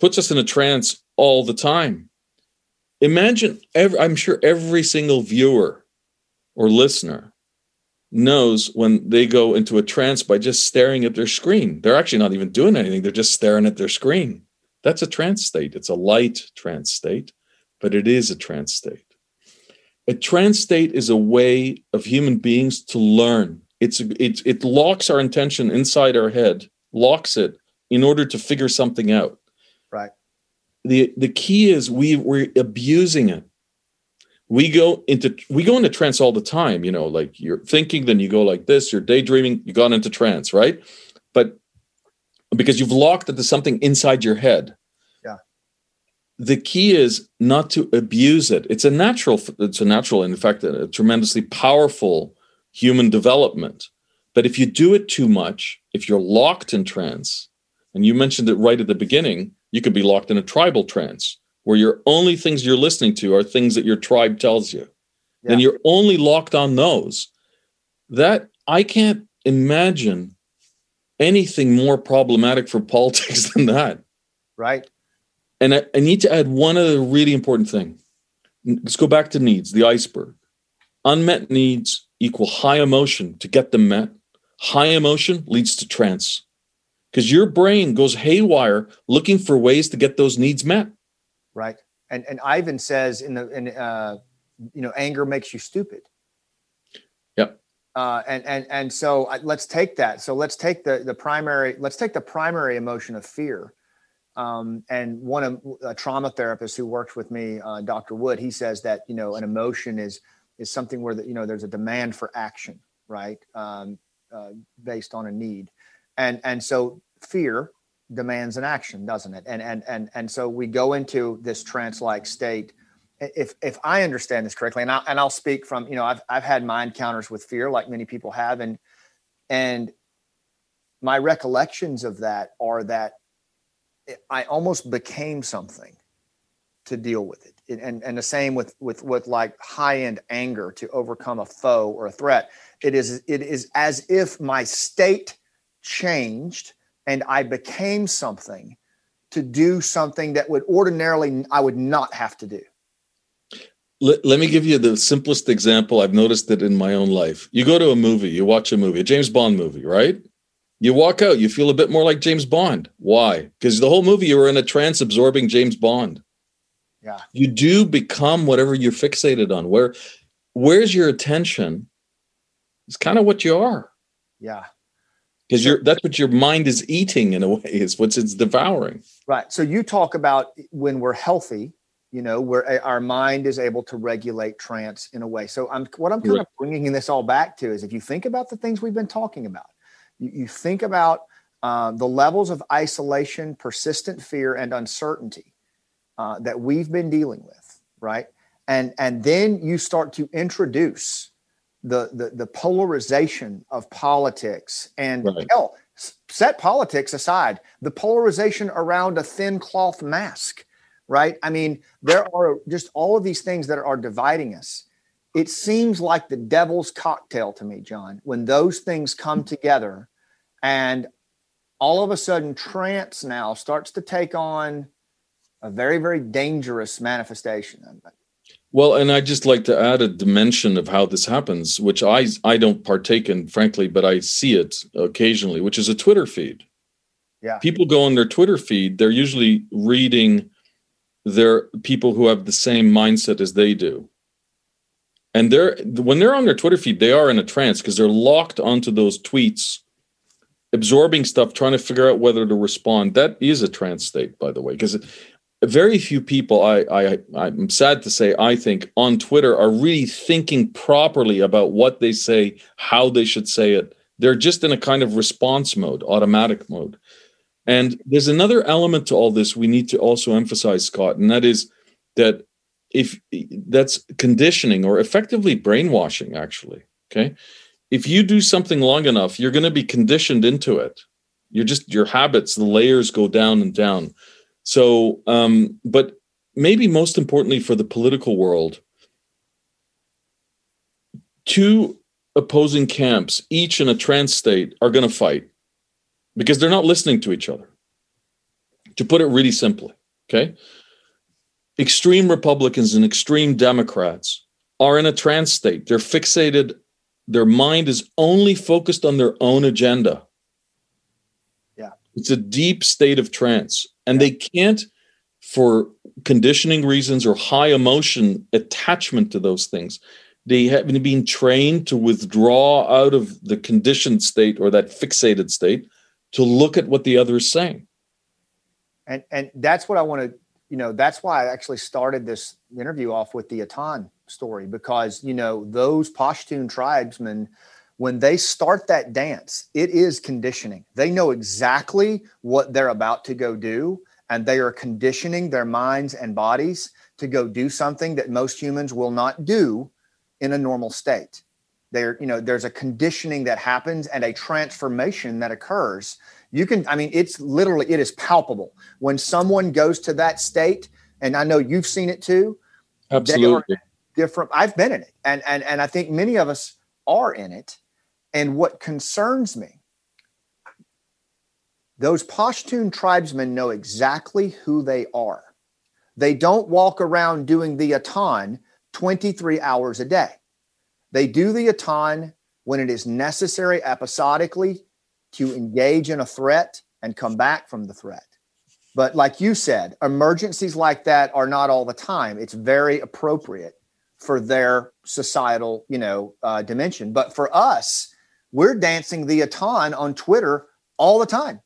puts us in a trance all the time. Imagine, every, I'm sure every single viewer or listener knows when they go into a trance by just staring at their screen. They're actually not even doing anything, they're just staring at their screen. That's a trance state. It's a light trance state, but it is a trance state. A trance state is a way of human beings to learn it's it it locks our intention inside our head, locks it in order to figure something out. Right. The the key is we we're abusing it. We go into we go into trance all the time, you know, like you're thinking, then you go like this, you're daydreaming, you gone into trance, right? But because you've locked into something inside your head. The key is not to abuse it. It's a natural, it's a natural, in fact, a tremendously powerful human development. But if you do it too much, if you're locked in trance, and you mentioned it right at the beginning, you could be locked in a tribal trance where your only things you're listening to are things that your tribe tells you. Yeah. Then you're only locked on those. That I can't imagine anything more problematic for politics than that. Right. And I, I need to add one other really important thing. Let's go back to needs, the iceberg. Unmet needs equal high emotion to get them met. High emotion leads to trance because your brain goes haywire looking for ways to get those needs met. Right. And and Ivan says in the in uh you know anger makes you stupid. Yep. Uh, and and and so uh, let's take that. So let's take the the primary. Let's take the primary emotion of fear. Um, and one of a trauma therapist who worked with me, uh, Dr. Wood, he says that you know an emotion is is something where the, you know there's a demand for action, right, um, uh, based on a need, and and so fear demands an action, doesn't it? And and and and so we go into this trance-like state. If if I understand this correctly, and I and I'll speak from you know I've I've had my encounters with fear like many people have, and and my recollections of that are that I almost became something to deal with it. And and the same with with with like high end anger to overcome a foe or a threat. It is it is as if my state changed and i became something to do something that would ordinarily i would not have to do. Let, let me give you the simplest example i've noticed it in my own life. You go to a movie you watch a movie a james bond movie right you walk out you feel a bit more like james bond why because the whole movie you were in a trance absorbing james bond yeah. You do become whatever you're fixated on. Where where's your attention? It's kind of what you are. Yeah. because you're that's what your mind is eating in a way is what it's devouring right so you talk about when we're healthy you know where eh, our mind is able to regulate trance in a way so i'm what i'm kind right. of bringing this all back to is if you think about the things we've been talking about you, you think about uh, the levels of isolation persistent fear and uncertainty uh, that we've been dealing with right? And and then you start to introduce the the, the polarization of politics and right. hell set politics aside the polarization around a thin cloth mask right? I mean there are just all of these things that are dividing us it seems like the devil's cocktail to me john when those things come mm. together and all of a sudden trance now starts to take on a very very dangerous manifestation well, and I'd just like to add a dimension of how this happens, which I I don't partake in, frankly, but I see it occasionally, which is a Twitter feed. Yeah. People go on their Twitter feed, they're usually reading their people who have the same mindset as they do. And they're when they're on their Twitter feed, they are in a trance because they're locked onto those tweets, absorbing stuff, trying to figure out whether to respond. That is a trance state, by the way, because very few people I, I i'm sad to say i think on twitter are really thinking properly about what they say how they should say it they're just in a kind of response mode automatic mode and there's another element to all this we need to also emphasize scott and that is that if that's conditioning or effectively brainwashing actually okay if you do something long enough you're going to be conditioned into it you're just your habits the layers go down and down so, um, but maybe most importantly for the political world, two opposing camps, each in a trance state, are going to fight because they're not listening to each other. To put it really simply, okay? Extreme Republicans and extreme Democrats are in a trance state. They're fixated, their mind is only focused on their own agenda. Yeah. It's a deep state of trance and they can't for conditioning reasons or high emotion attachment to those things they haven't been trained to withdraw out of the conditioned state or that fixated state to look at what the other is saying and and that's what i want to you know that's why i actually started this interview off with the Attan story because you know those pashtun tribesmen when they start that dance, it is conditioning. They know exactly what they're about to go do, and they are conditioning their minds and bodies to go do something that most humans will not do in a normal state. There, you know, there's a conditioning that happens and a transformation that occurs. You can, I mean, it's literally, it is palpable when someone goes to that state, and I know you've seen it too. Absolutely. Different. I've been in it, and and and I think many of us are in it and what concerns me, those Pashtun tribesmen know exactly who they are. They don't walk around doing the Attan 23 hours a day. They do the Attan when it is necessary episodically to engage in a threat and come back from the threat. But like you said, emergencies like that are not all the time. It's very appropriate for their societal, you know, uh, dimension. But for us, we're dancing the Attan on Twitter all the time.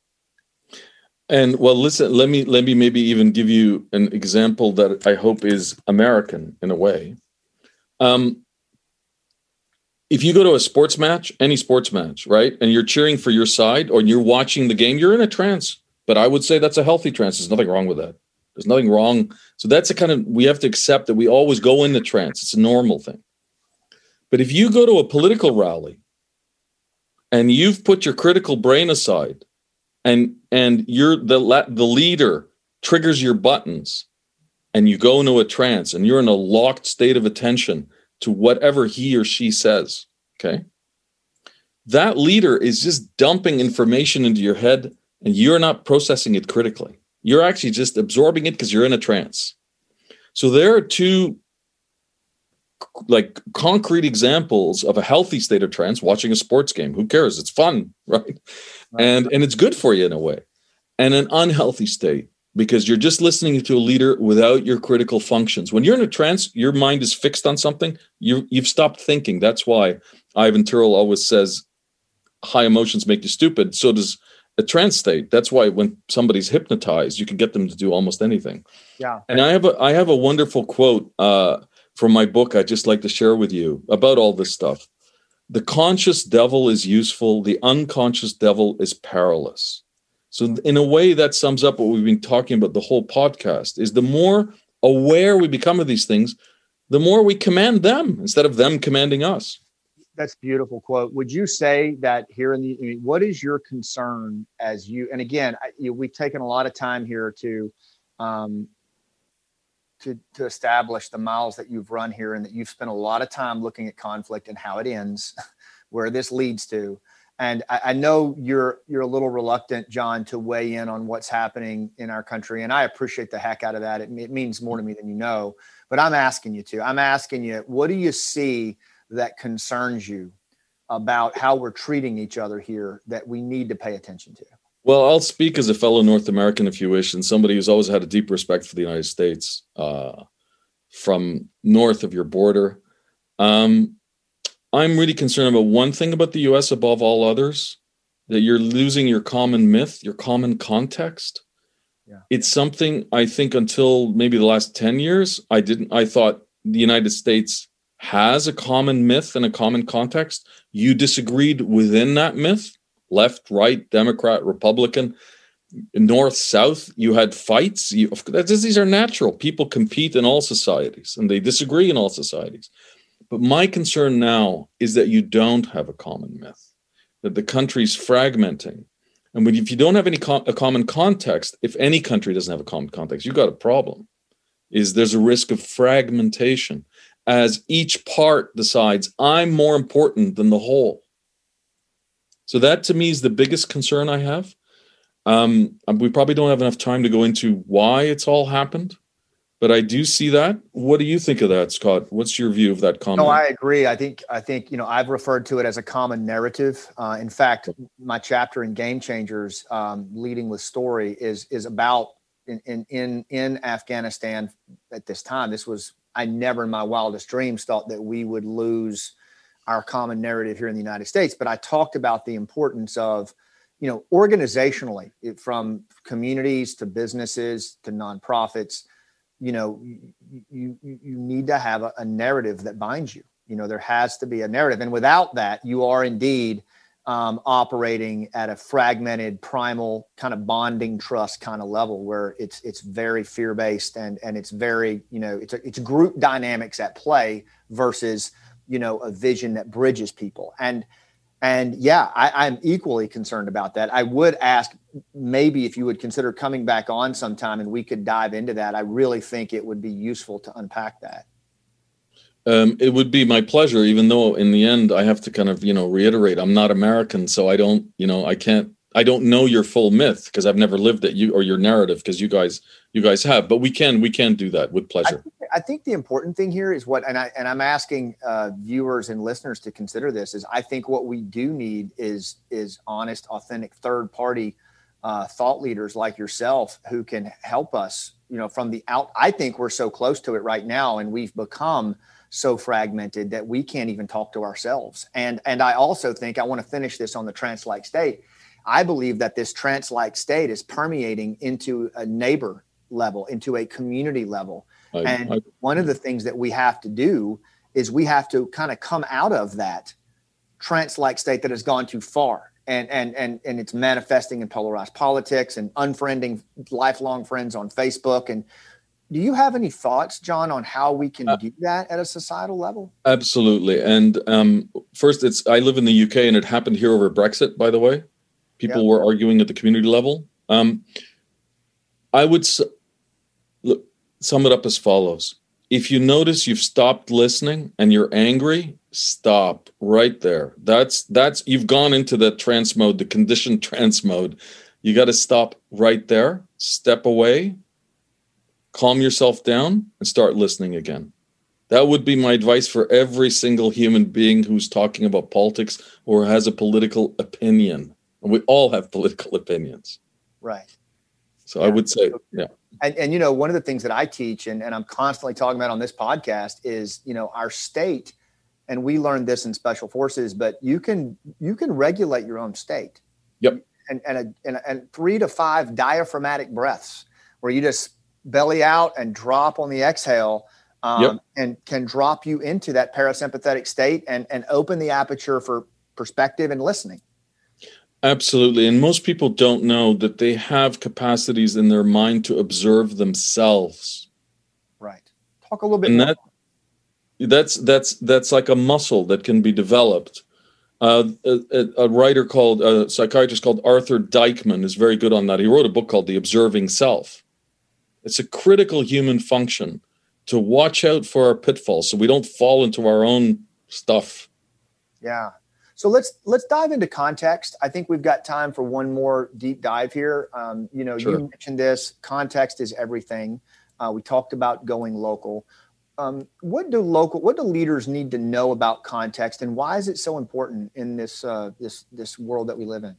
And well, listen, let me let me maybe even give you an example that I hope is American in a way. Um, if you go to a sports match, any sports match, right, and you're cheering for your side or you're watching the game, you're in a trance. But I would say that's a healthy trance. There's nothing wrong with that. There's nothing wrong. So that's a kind of we have to accept that we always go into trance. It's a normal thing. But if you go to a political rally and you've put your critical brain aside and and you're the the leader triggers your buttons and you go into a trance and you're in a locked state of attention to whatever he or she says okay? That leader is just dumping information into your head and you're not processing it critically. You're actually just absorbing it because you're in a trance. So there are two like concrete examples of a healthy state of trance watching a sports game who cares? It's fun right? right. And and it's good for you in a way. And an unhealthy state because you're just listening to a leader without your critical functions when you're in a trance your mind is fixed on something you you've stopped thinking that's why ivan Tyrrell always says high emotions make you stupid, so does a trance state. That's why when somebody's hypnotized, you can get them to do almost anything. Yeah. And I have a I have a wonderful quote uh, from my book. I'd just like to share with you about all this stuff. The conscious devil is useful. The unconscious devil is perilous. So in a way, that sums up what we've been talking about the whole podcast. Is the more aware we become of these things, the more we command them instead of them commanding us that's beautiful quote. Would you say that here in the I mean, what is your concern as you and again I, you, we've taken a lot of time here to um, to to establish the miles that you've run here and that you've spent a lot of time looking at conflict and how it ends, where this leads to. And I, I know you're you're a little reluctant, John, to weigh in on what's happening in our country, and I appreciate the heck out of that. It, it means more to me than you know. But I'm asking you to. I'm asking you, what do you see? that concerns you about how we're treating each other here that we need to pay attention to? Well, I'll speak as a fellow North American, if you wish, and somebody who's always had a deep respect for the United States uh, from north of your border. Um, I'm really concerned about one thing about the US above all others that you're losing your common myth, your common context. Yeah. It's something I think until maybe the last 10 years, I didn't, I thought the United States has a common myth and a common context. You disagreed within that myth, left, right, Democrat, Republican, north, south. You had fights. You, these are natural. People compete in all societies and they disagree in all societies. But my concern now is that you don't have a common myth, that the country's fragmenting. And if you don't have any a common context, if any country doesn't have a common context, you've got a problem. Is there's a risk of fragmentation as each part decides I'm more important than the whole. So that to me is the biggest concern I have. Um, we probably don't have enough time to go into why it's all happened, but I do see that. What do you think of that, Scott? What's your view of that comment? No, I agree. I think I think you know I've referred to it as a common narrative. Uh, in fact, my chapter in Game Changers, um, leading with story, is is about in in in in Afghanistan at this time. This was I never in my wildest dreams thought that we would lose our common narrative here in the United States. But I talked about the importance of, you know, organizationally, from communities to businesses to nonprofits, you know, you you, you need to have a, a narrative that binds you. You know, there has to be a narrative, and without that, you are indeed um, operating at a fragmented, primal kind of bonding trust kind of level where it's it's very fear based and and it's very you know it's a, it's group dynamics at play versus you know a vision that bridges people and and yeah I, i'm equally concerned about that. I would ask maybe if you would consider coming back on sometime and we could dive into that. I really think it would be useful to unpack that. Um, it would be my pleasure, even though in the end I have to kind of, you know, reiterate I'm not American, so I don't, you know, I can't, I don't know your full myth because I've never lived it, you or your narrative because you guys, you guys have. But we can, we can do that with pleasure. I think, I think the important thing here is what, and I and I'm asking uh, viewers and listeners to consider this is I think what we do need is is honest, authentic, third party uh, thought leaders like yourself who can help us. You know, from the out. I think we're so close to it right now, and we've become so fragmented that we can't even talk to ourselves. And and I also think I want to finish this on the trance-like state. I believe that this trance-like state is permeating into a neighbor level, into a community level. I, and I, one of the things that we have to do is we have to kind of come out of that trance-like state that has gone too far. And, and and and it's manifesting in polarized politics and unfriending lifelong friends on Facebook and do you have any thoughts, John, on how we can uh, do that at a societal level? Absolutely. And um, first, it's I live in the UK, and it happened here over Brexit. By the way, people yep. were arguing at the community level. Um, I would s- look, sum it up as follows: If you notice you've stopped listening and you're angry, stop right there. That's that's you've gone into the trance mode, the conditioned trance mode. You got to stop right there. Step away calm yourself down and start listening again. That would be my advice for every single human being who's talking about politics or has a political opinion. And we all have political opinions. Right. So yeah. I would say, yeah. And, and, you know, one of the things that I teach and, and I'm constantly talking about on this podcast is, you know, our state and we learned this in special forces, but you can you can regulate your own state. Yep. And and a, and, and three to five diaphragmatic breaths where you just belly out and drop on the exhale. Um, yep. and can drop you into that parasympathetic state and, and open the aperture for perspective and listening. Absolutely. And most people don't know that they have capacities in their mind to observe themselves. Right. Talk a little bit and more. That, that's that's that's like a muscle that can be developed. Uh, a, a, writer called a psychiatrist called Arthur Deikman is very good on that. He wrote a book called The Observing Self. It's a critical human function to watch out for our pitfalls so we don't fall into our own stuff. Yeah. So let's let's dive into context. I think we've got time for one more deep dive here. Um, you know, sure. you mentioned this. Context is everything. Uh, we talked about going local um, what do local what do leaders need to know about context and why is it so important in this uh, this this world that we live in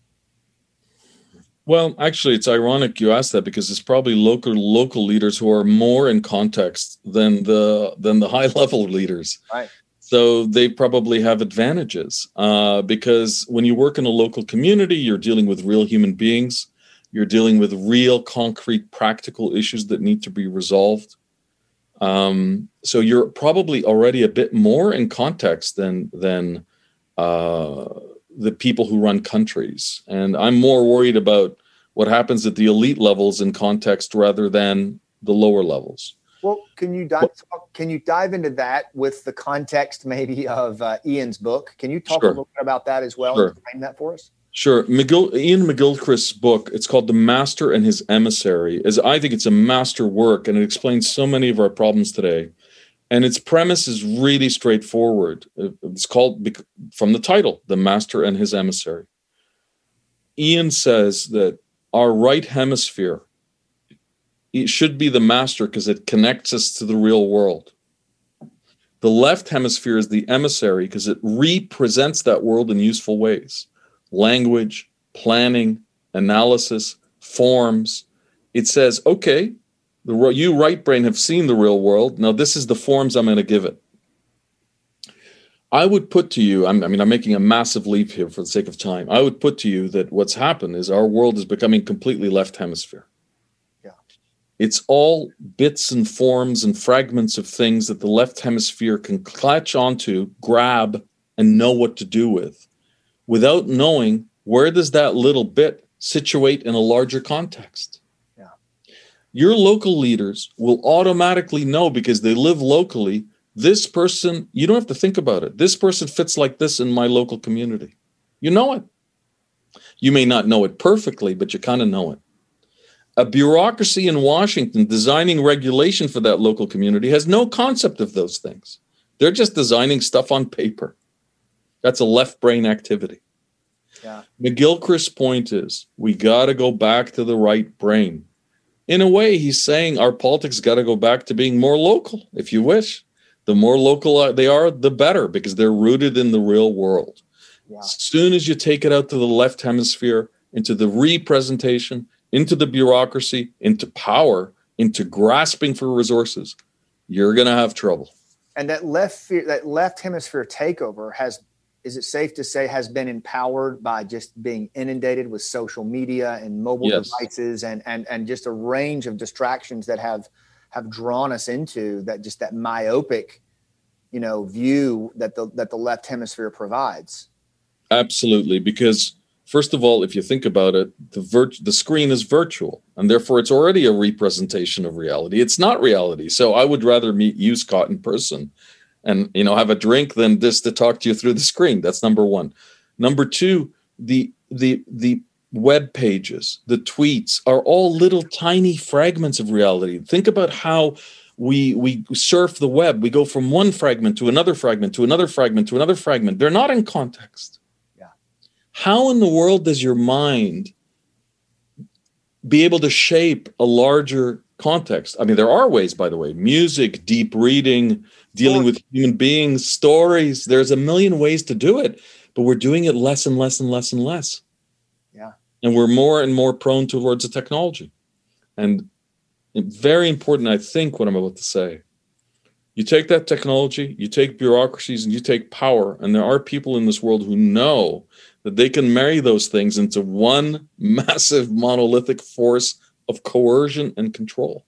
well actually it's ironic you asked that because it's probably local local leaders who are more in context than the than the high level leaders right so they probably have advantages uh, because when you work in a local community you're dealing with real human beings. You're dealing with real concrete practical issues that need to be resolved. Um, so you're probably already a bit more in context than than uh, the people who run countries, and I'm more worried about what happens at the elite levels in context rather than the lower levels. Well, can you dive, can you dive into that with the context maybe of uh, Iain's book? Can you talk sure. a little bit about that as well sure. and frame that for us? Sure. McGill, Iain McGilchrist's book, it's called The Master and His Emissary, is I think it's a master work and it explains so many of our problems today. And its premise is really straightforward. It's called from the title, The Master and His Emissary. Ian says that our right hemisphere it should be the master because it connects us to the real world. The left hemisphere is the emissary because it represents that world in useful ways language, planning, analysis, forms. It says, okay, the, you right brain have seen the real world. Now this is the forms I'm going to give it. I would put to you, I mean, I'm making a massive leap here for the sake of time. I would put to you that what's happened is our world is becoming completely left hemisphere. It's all bits and forms and fragments of things that the left hemisphere can clutch onto, grab, and know what to do with without knowing where does that little bit situate in a larger context. Yeah. Your local leaders will automatically know because they live locally. This person, you don't have to think about it. This person fits like this in my local community. You know it. You may not know it perfectly, but you kind of know it. A bureaucracy in Washington designing regulation for that local community has no concept of those things. They're just designing stuff on paper. That's a left brain activity. Yeah. McGilchrist's point is we got to go back to the right brain. In a way, he's saying our politics got to go back to being more local, if you wish. The more local they are, the better because they're rooted in the real world. Yeah. As soon as you take it out to the left hemisphere, into the representation, into the bureaucracy, into power, into grasping for resources, you're going to have trouble. And that left that left hemisphere takeover has is it safe to say has been empowered by just being inundated with social media and mobile yes. devices and and and just a range of distractions that have have drawn us into that just that myopic you know view that the that the left hemisphere provides absolutely because first of all if you think about it the virt- the screen is virtual and therefore it's already a representation of reality. It's not reality. So i would rather meet you scott in person and you know have a drink than just to talk to you through the screen. That's number one. Number two the the the web pages the tweets are all little tiny fragments of reality. Think about how we we surf the web. We go from one fragment to another fragment to another fragment to another fragment. They're not in context how in the world does your mind be able to shape a larger context i mean there are ways by the way music deep reading dealing with human beings, stories. There's a million ways to do it, but we're doing it less and less and less and less. Yeah. And we're more and more prone towards the technology. And very important, I think, what I'm about to say. You take that technology, you take bureaucracies, and you take power. And there are people in this world who know that they can marry those things into one massive monolithic force of coercion and control.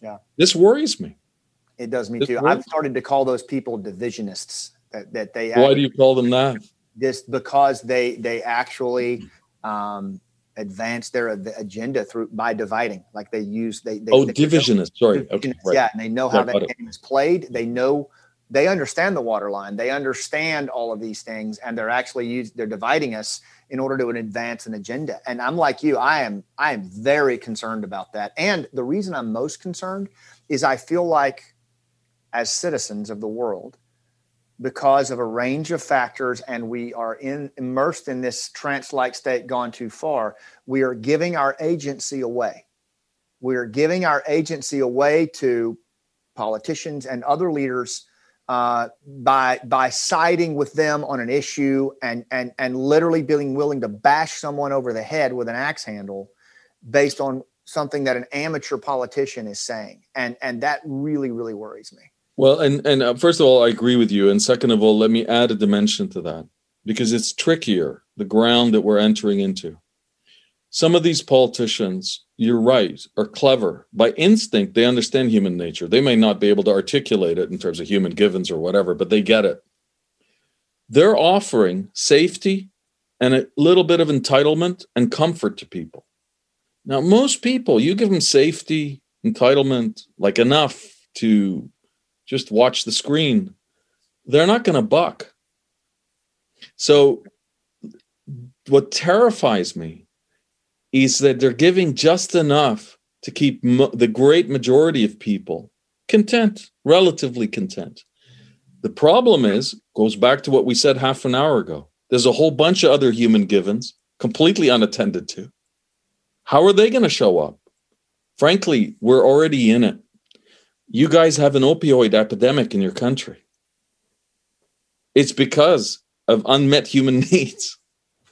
Yeah. This worries me. It does me this too. I've started to call those people divisionists that, that they Why do you call them that? This because they they actually um, advance their agenda through by dividing. Like they use they, they oh they divisionist. Sorry, okay, right. yeah, and they know how that game is played. They know they understand the water line. They understand all of these things, and they're actually use, they're dividing us in order to advance an agenda. And I'm like you. I am I am very concerned about that. And the reason I'm most concerned is I feel like as citizens of the world because of a range of factors and we are in, immersed in this trance-like state gone too far we are giving our agency away. We are giving our agency away to politicians and other leaders uh, by by siding with them on an issue and and and literally being willing to bash someone over the head with an axe handle based on something that an amateur politician is saying. And and that really really worries me well, and and uh, first of all, I agree with you, and second of all, let me add a dimension to that because it's trickier the ground that we're entering into. Some of these politicians, you're right, are clever. By instinct, they understand human nature. They may not be able to articulate it in terms of human givens or whatever, but they get it. They're offering safety and a little bit of entitlement and comfort to people. Now, most people, you give them safety, entitlement, like enough to just watch the screen, they're not going to buck. So, what terrifies me is that they're giving just enough to keep mo- the great majority of people content, relatively content. The problem is, goes back to what we said half an hour ago. There's a whole bunch of other human givens completely unattended to. How are they going to show up? Frankly, we're already in it you guys have an opioid epidemic in your country. It's because of unmet human needs.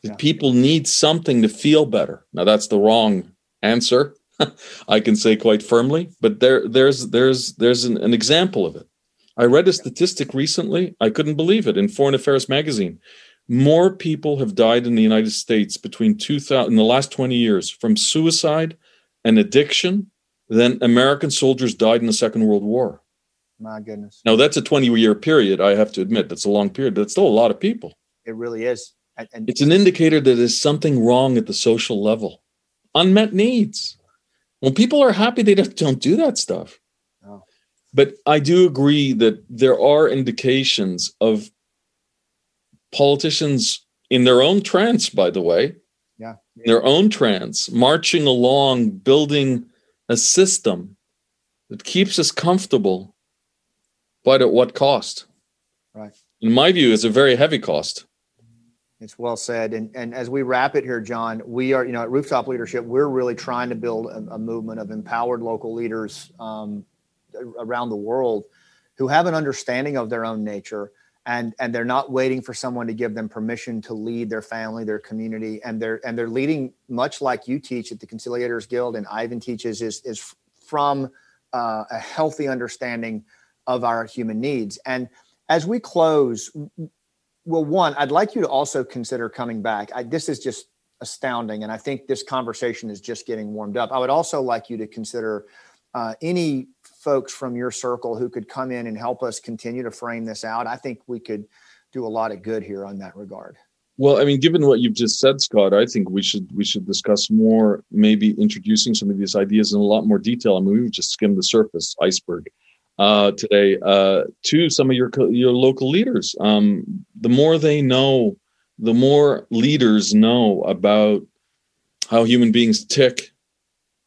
Yeah. People need something to feel better. Now that's the wrong answer. I can say quite firmly, but there there's there's there's an, an example of it. I read a statistic recently. I couldn't believe it in Foreign Affairs magazine. More people have died in the United States between 2000 in the last 20 years from suicide and addiction than American soldiers died in the Second World War. My goodness. Now that's a 20 year period. I have to admit that's a long period, but it's still a lot of people. It really is. And it's an indicator that there's something wrong at the social level. Unmet needs. When people are happy, they just don't do that stuff. No. But I do agree that there are indications of politicians in their own trance, by the way, yeah, in their own trance, marching along, building a system that keeps us comfortable, but at what cost? Right. In my view, it's a very heavy cost. It's well said. And, and as we wrap it here, John, we are, you know, at Rooftop Leadership, we're really trying to build a, a movement of empowered local leaders um, around the world who have an understanding of their own nature and and they're not waiting for someone to give them permission to lead their family their community and they're and they're leading much like you teach at the conciliators guild and ivan teaches is is from uh, a healthy understanding of our human needs. And as we close well one i'd like you to also consider coming back. I, this is just astounding and i think this conversation is just getting warmed up. I would also like you to consider uh, any folks from your circle who could come in and help us continue to frame this out, I think we could do a lot of good here on that regard. Well, I mean, given what you've just said, Scott, I think we should we should discuss more, maybe introducing some of these ideas in a lot more detail. I mean, we've just skimmed the surface iceberg uh, today uh, to some of your your local leaders. Um, the more they know, the more leaders know about how human beings tick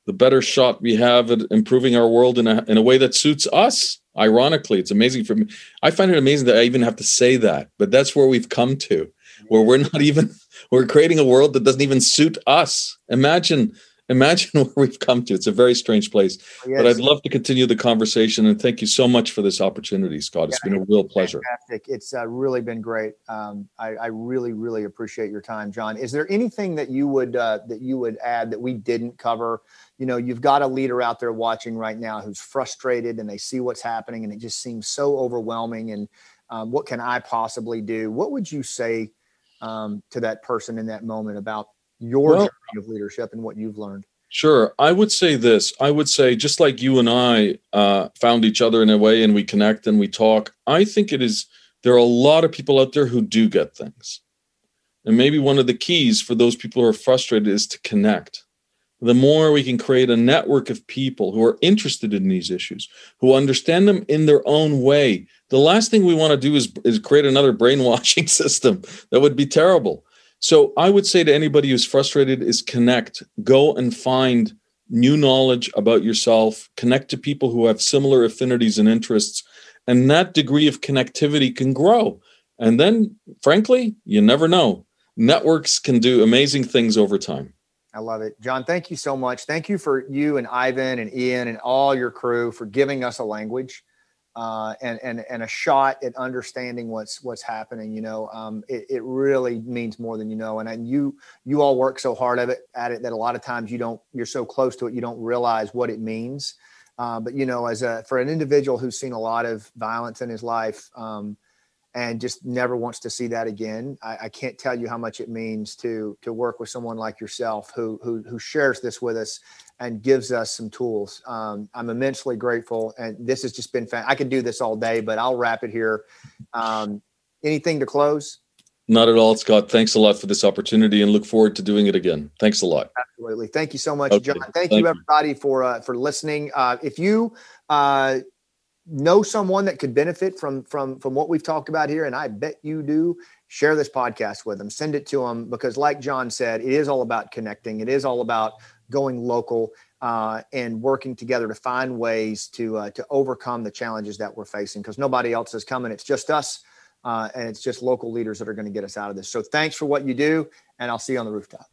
the better shot we have at improving our world in a, in a way that suits us. Ironically, it's amazing for me. I find it amazing that I even have to say that, but that's where we've come to, where we're not even, we're creating a world that doesn't even suit us. Imagine, imagine where we've come to. It's a very strange place. Yes. But I'd love to continue the conversation. And thank you so much for this opportunity, Scott. It's yeah, been a real pleasure. Fantastic. It's uh, really been great. Um, I, I, really, really appreciate your time, John. Is there anything that you would uh, that you would add that we didn't cover? You know, you've got a leader out there watching right now who's frustrated and they see what's happening and it just seems so overwhelming. And um, what can I possibly do? What would you say um, to that person in that moment about your well, journey of leadership and what you've learned? Sure. I would say this. I would say, just like you and I uh, found each other in a way and we connect and we talk, I think it is, there are a lot of people out there who do get things. And maybe one of the keys for those people who are frustrated is to connect. The more we can create a network of people who are interested in these issues, who understand them in their own way, the last thing we want to do is, is create another brainwashing system. That would be terrible. So I would say to anybody who's frustrated is connect, go and find new knowledge about yourself, connect to people who have similar affinities and interests, and that degree of connectivity can grow. And then, frankly, you never know. Networks can do amazing things over time. I love it. John, thank you so much. Thank you for you and Ivan and Iain and all your crew for giving us a language uh, and and and a shot at understanding what's what's happening. You know, um, it, it really means more than you know. And, and you you all work so hard at it at it that a lot of times you don't you're so close to it you don't realize what it means. Uh, but you know, as a for an individual who's seen a lot of violence in his life. Um, and just never wants to see that again. I, I, can't tell you how much it means to to work with someone like yourself who who, who shares this with us and gives us some tools. Um, I'm immensely grateful, and this has just been. Fan- I could do this all day, but I'll wrap it here. Um, anything to close? Not at all, Scott. Thanks a lot for this opportunity, and look forward to doing it again. Thanks a lot. Absolutely. Thank you so much, okay. John. Thank, Thank you, everybody, you. for uh, for listening. Uh, if you uh, know someone that could benefit from from from what we've talked about here and i bet you do share this podcast with them. Send it to them because like john said it is all about connecting. It is all about going local uh, and working together to find ways to uh, to overcome the challenges that we're facing because nobody else is coming. It's just us uh, and it's just local leaders that are going to get us out of this. So thanks for what you do and i'll see you on the rooftop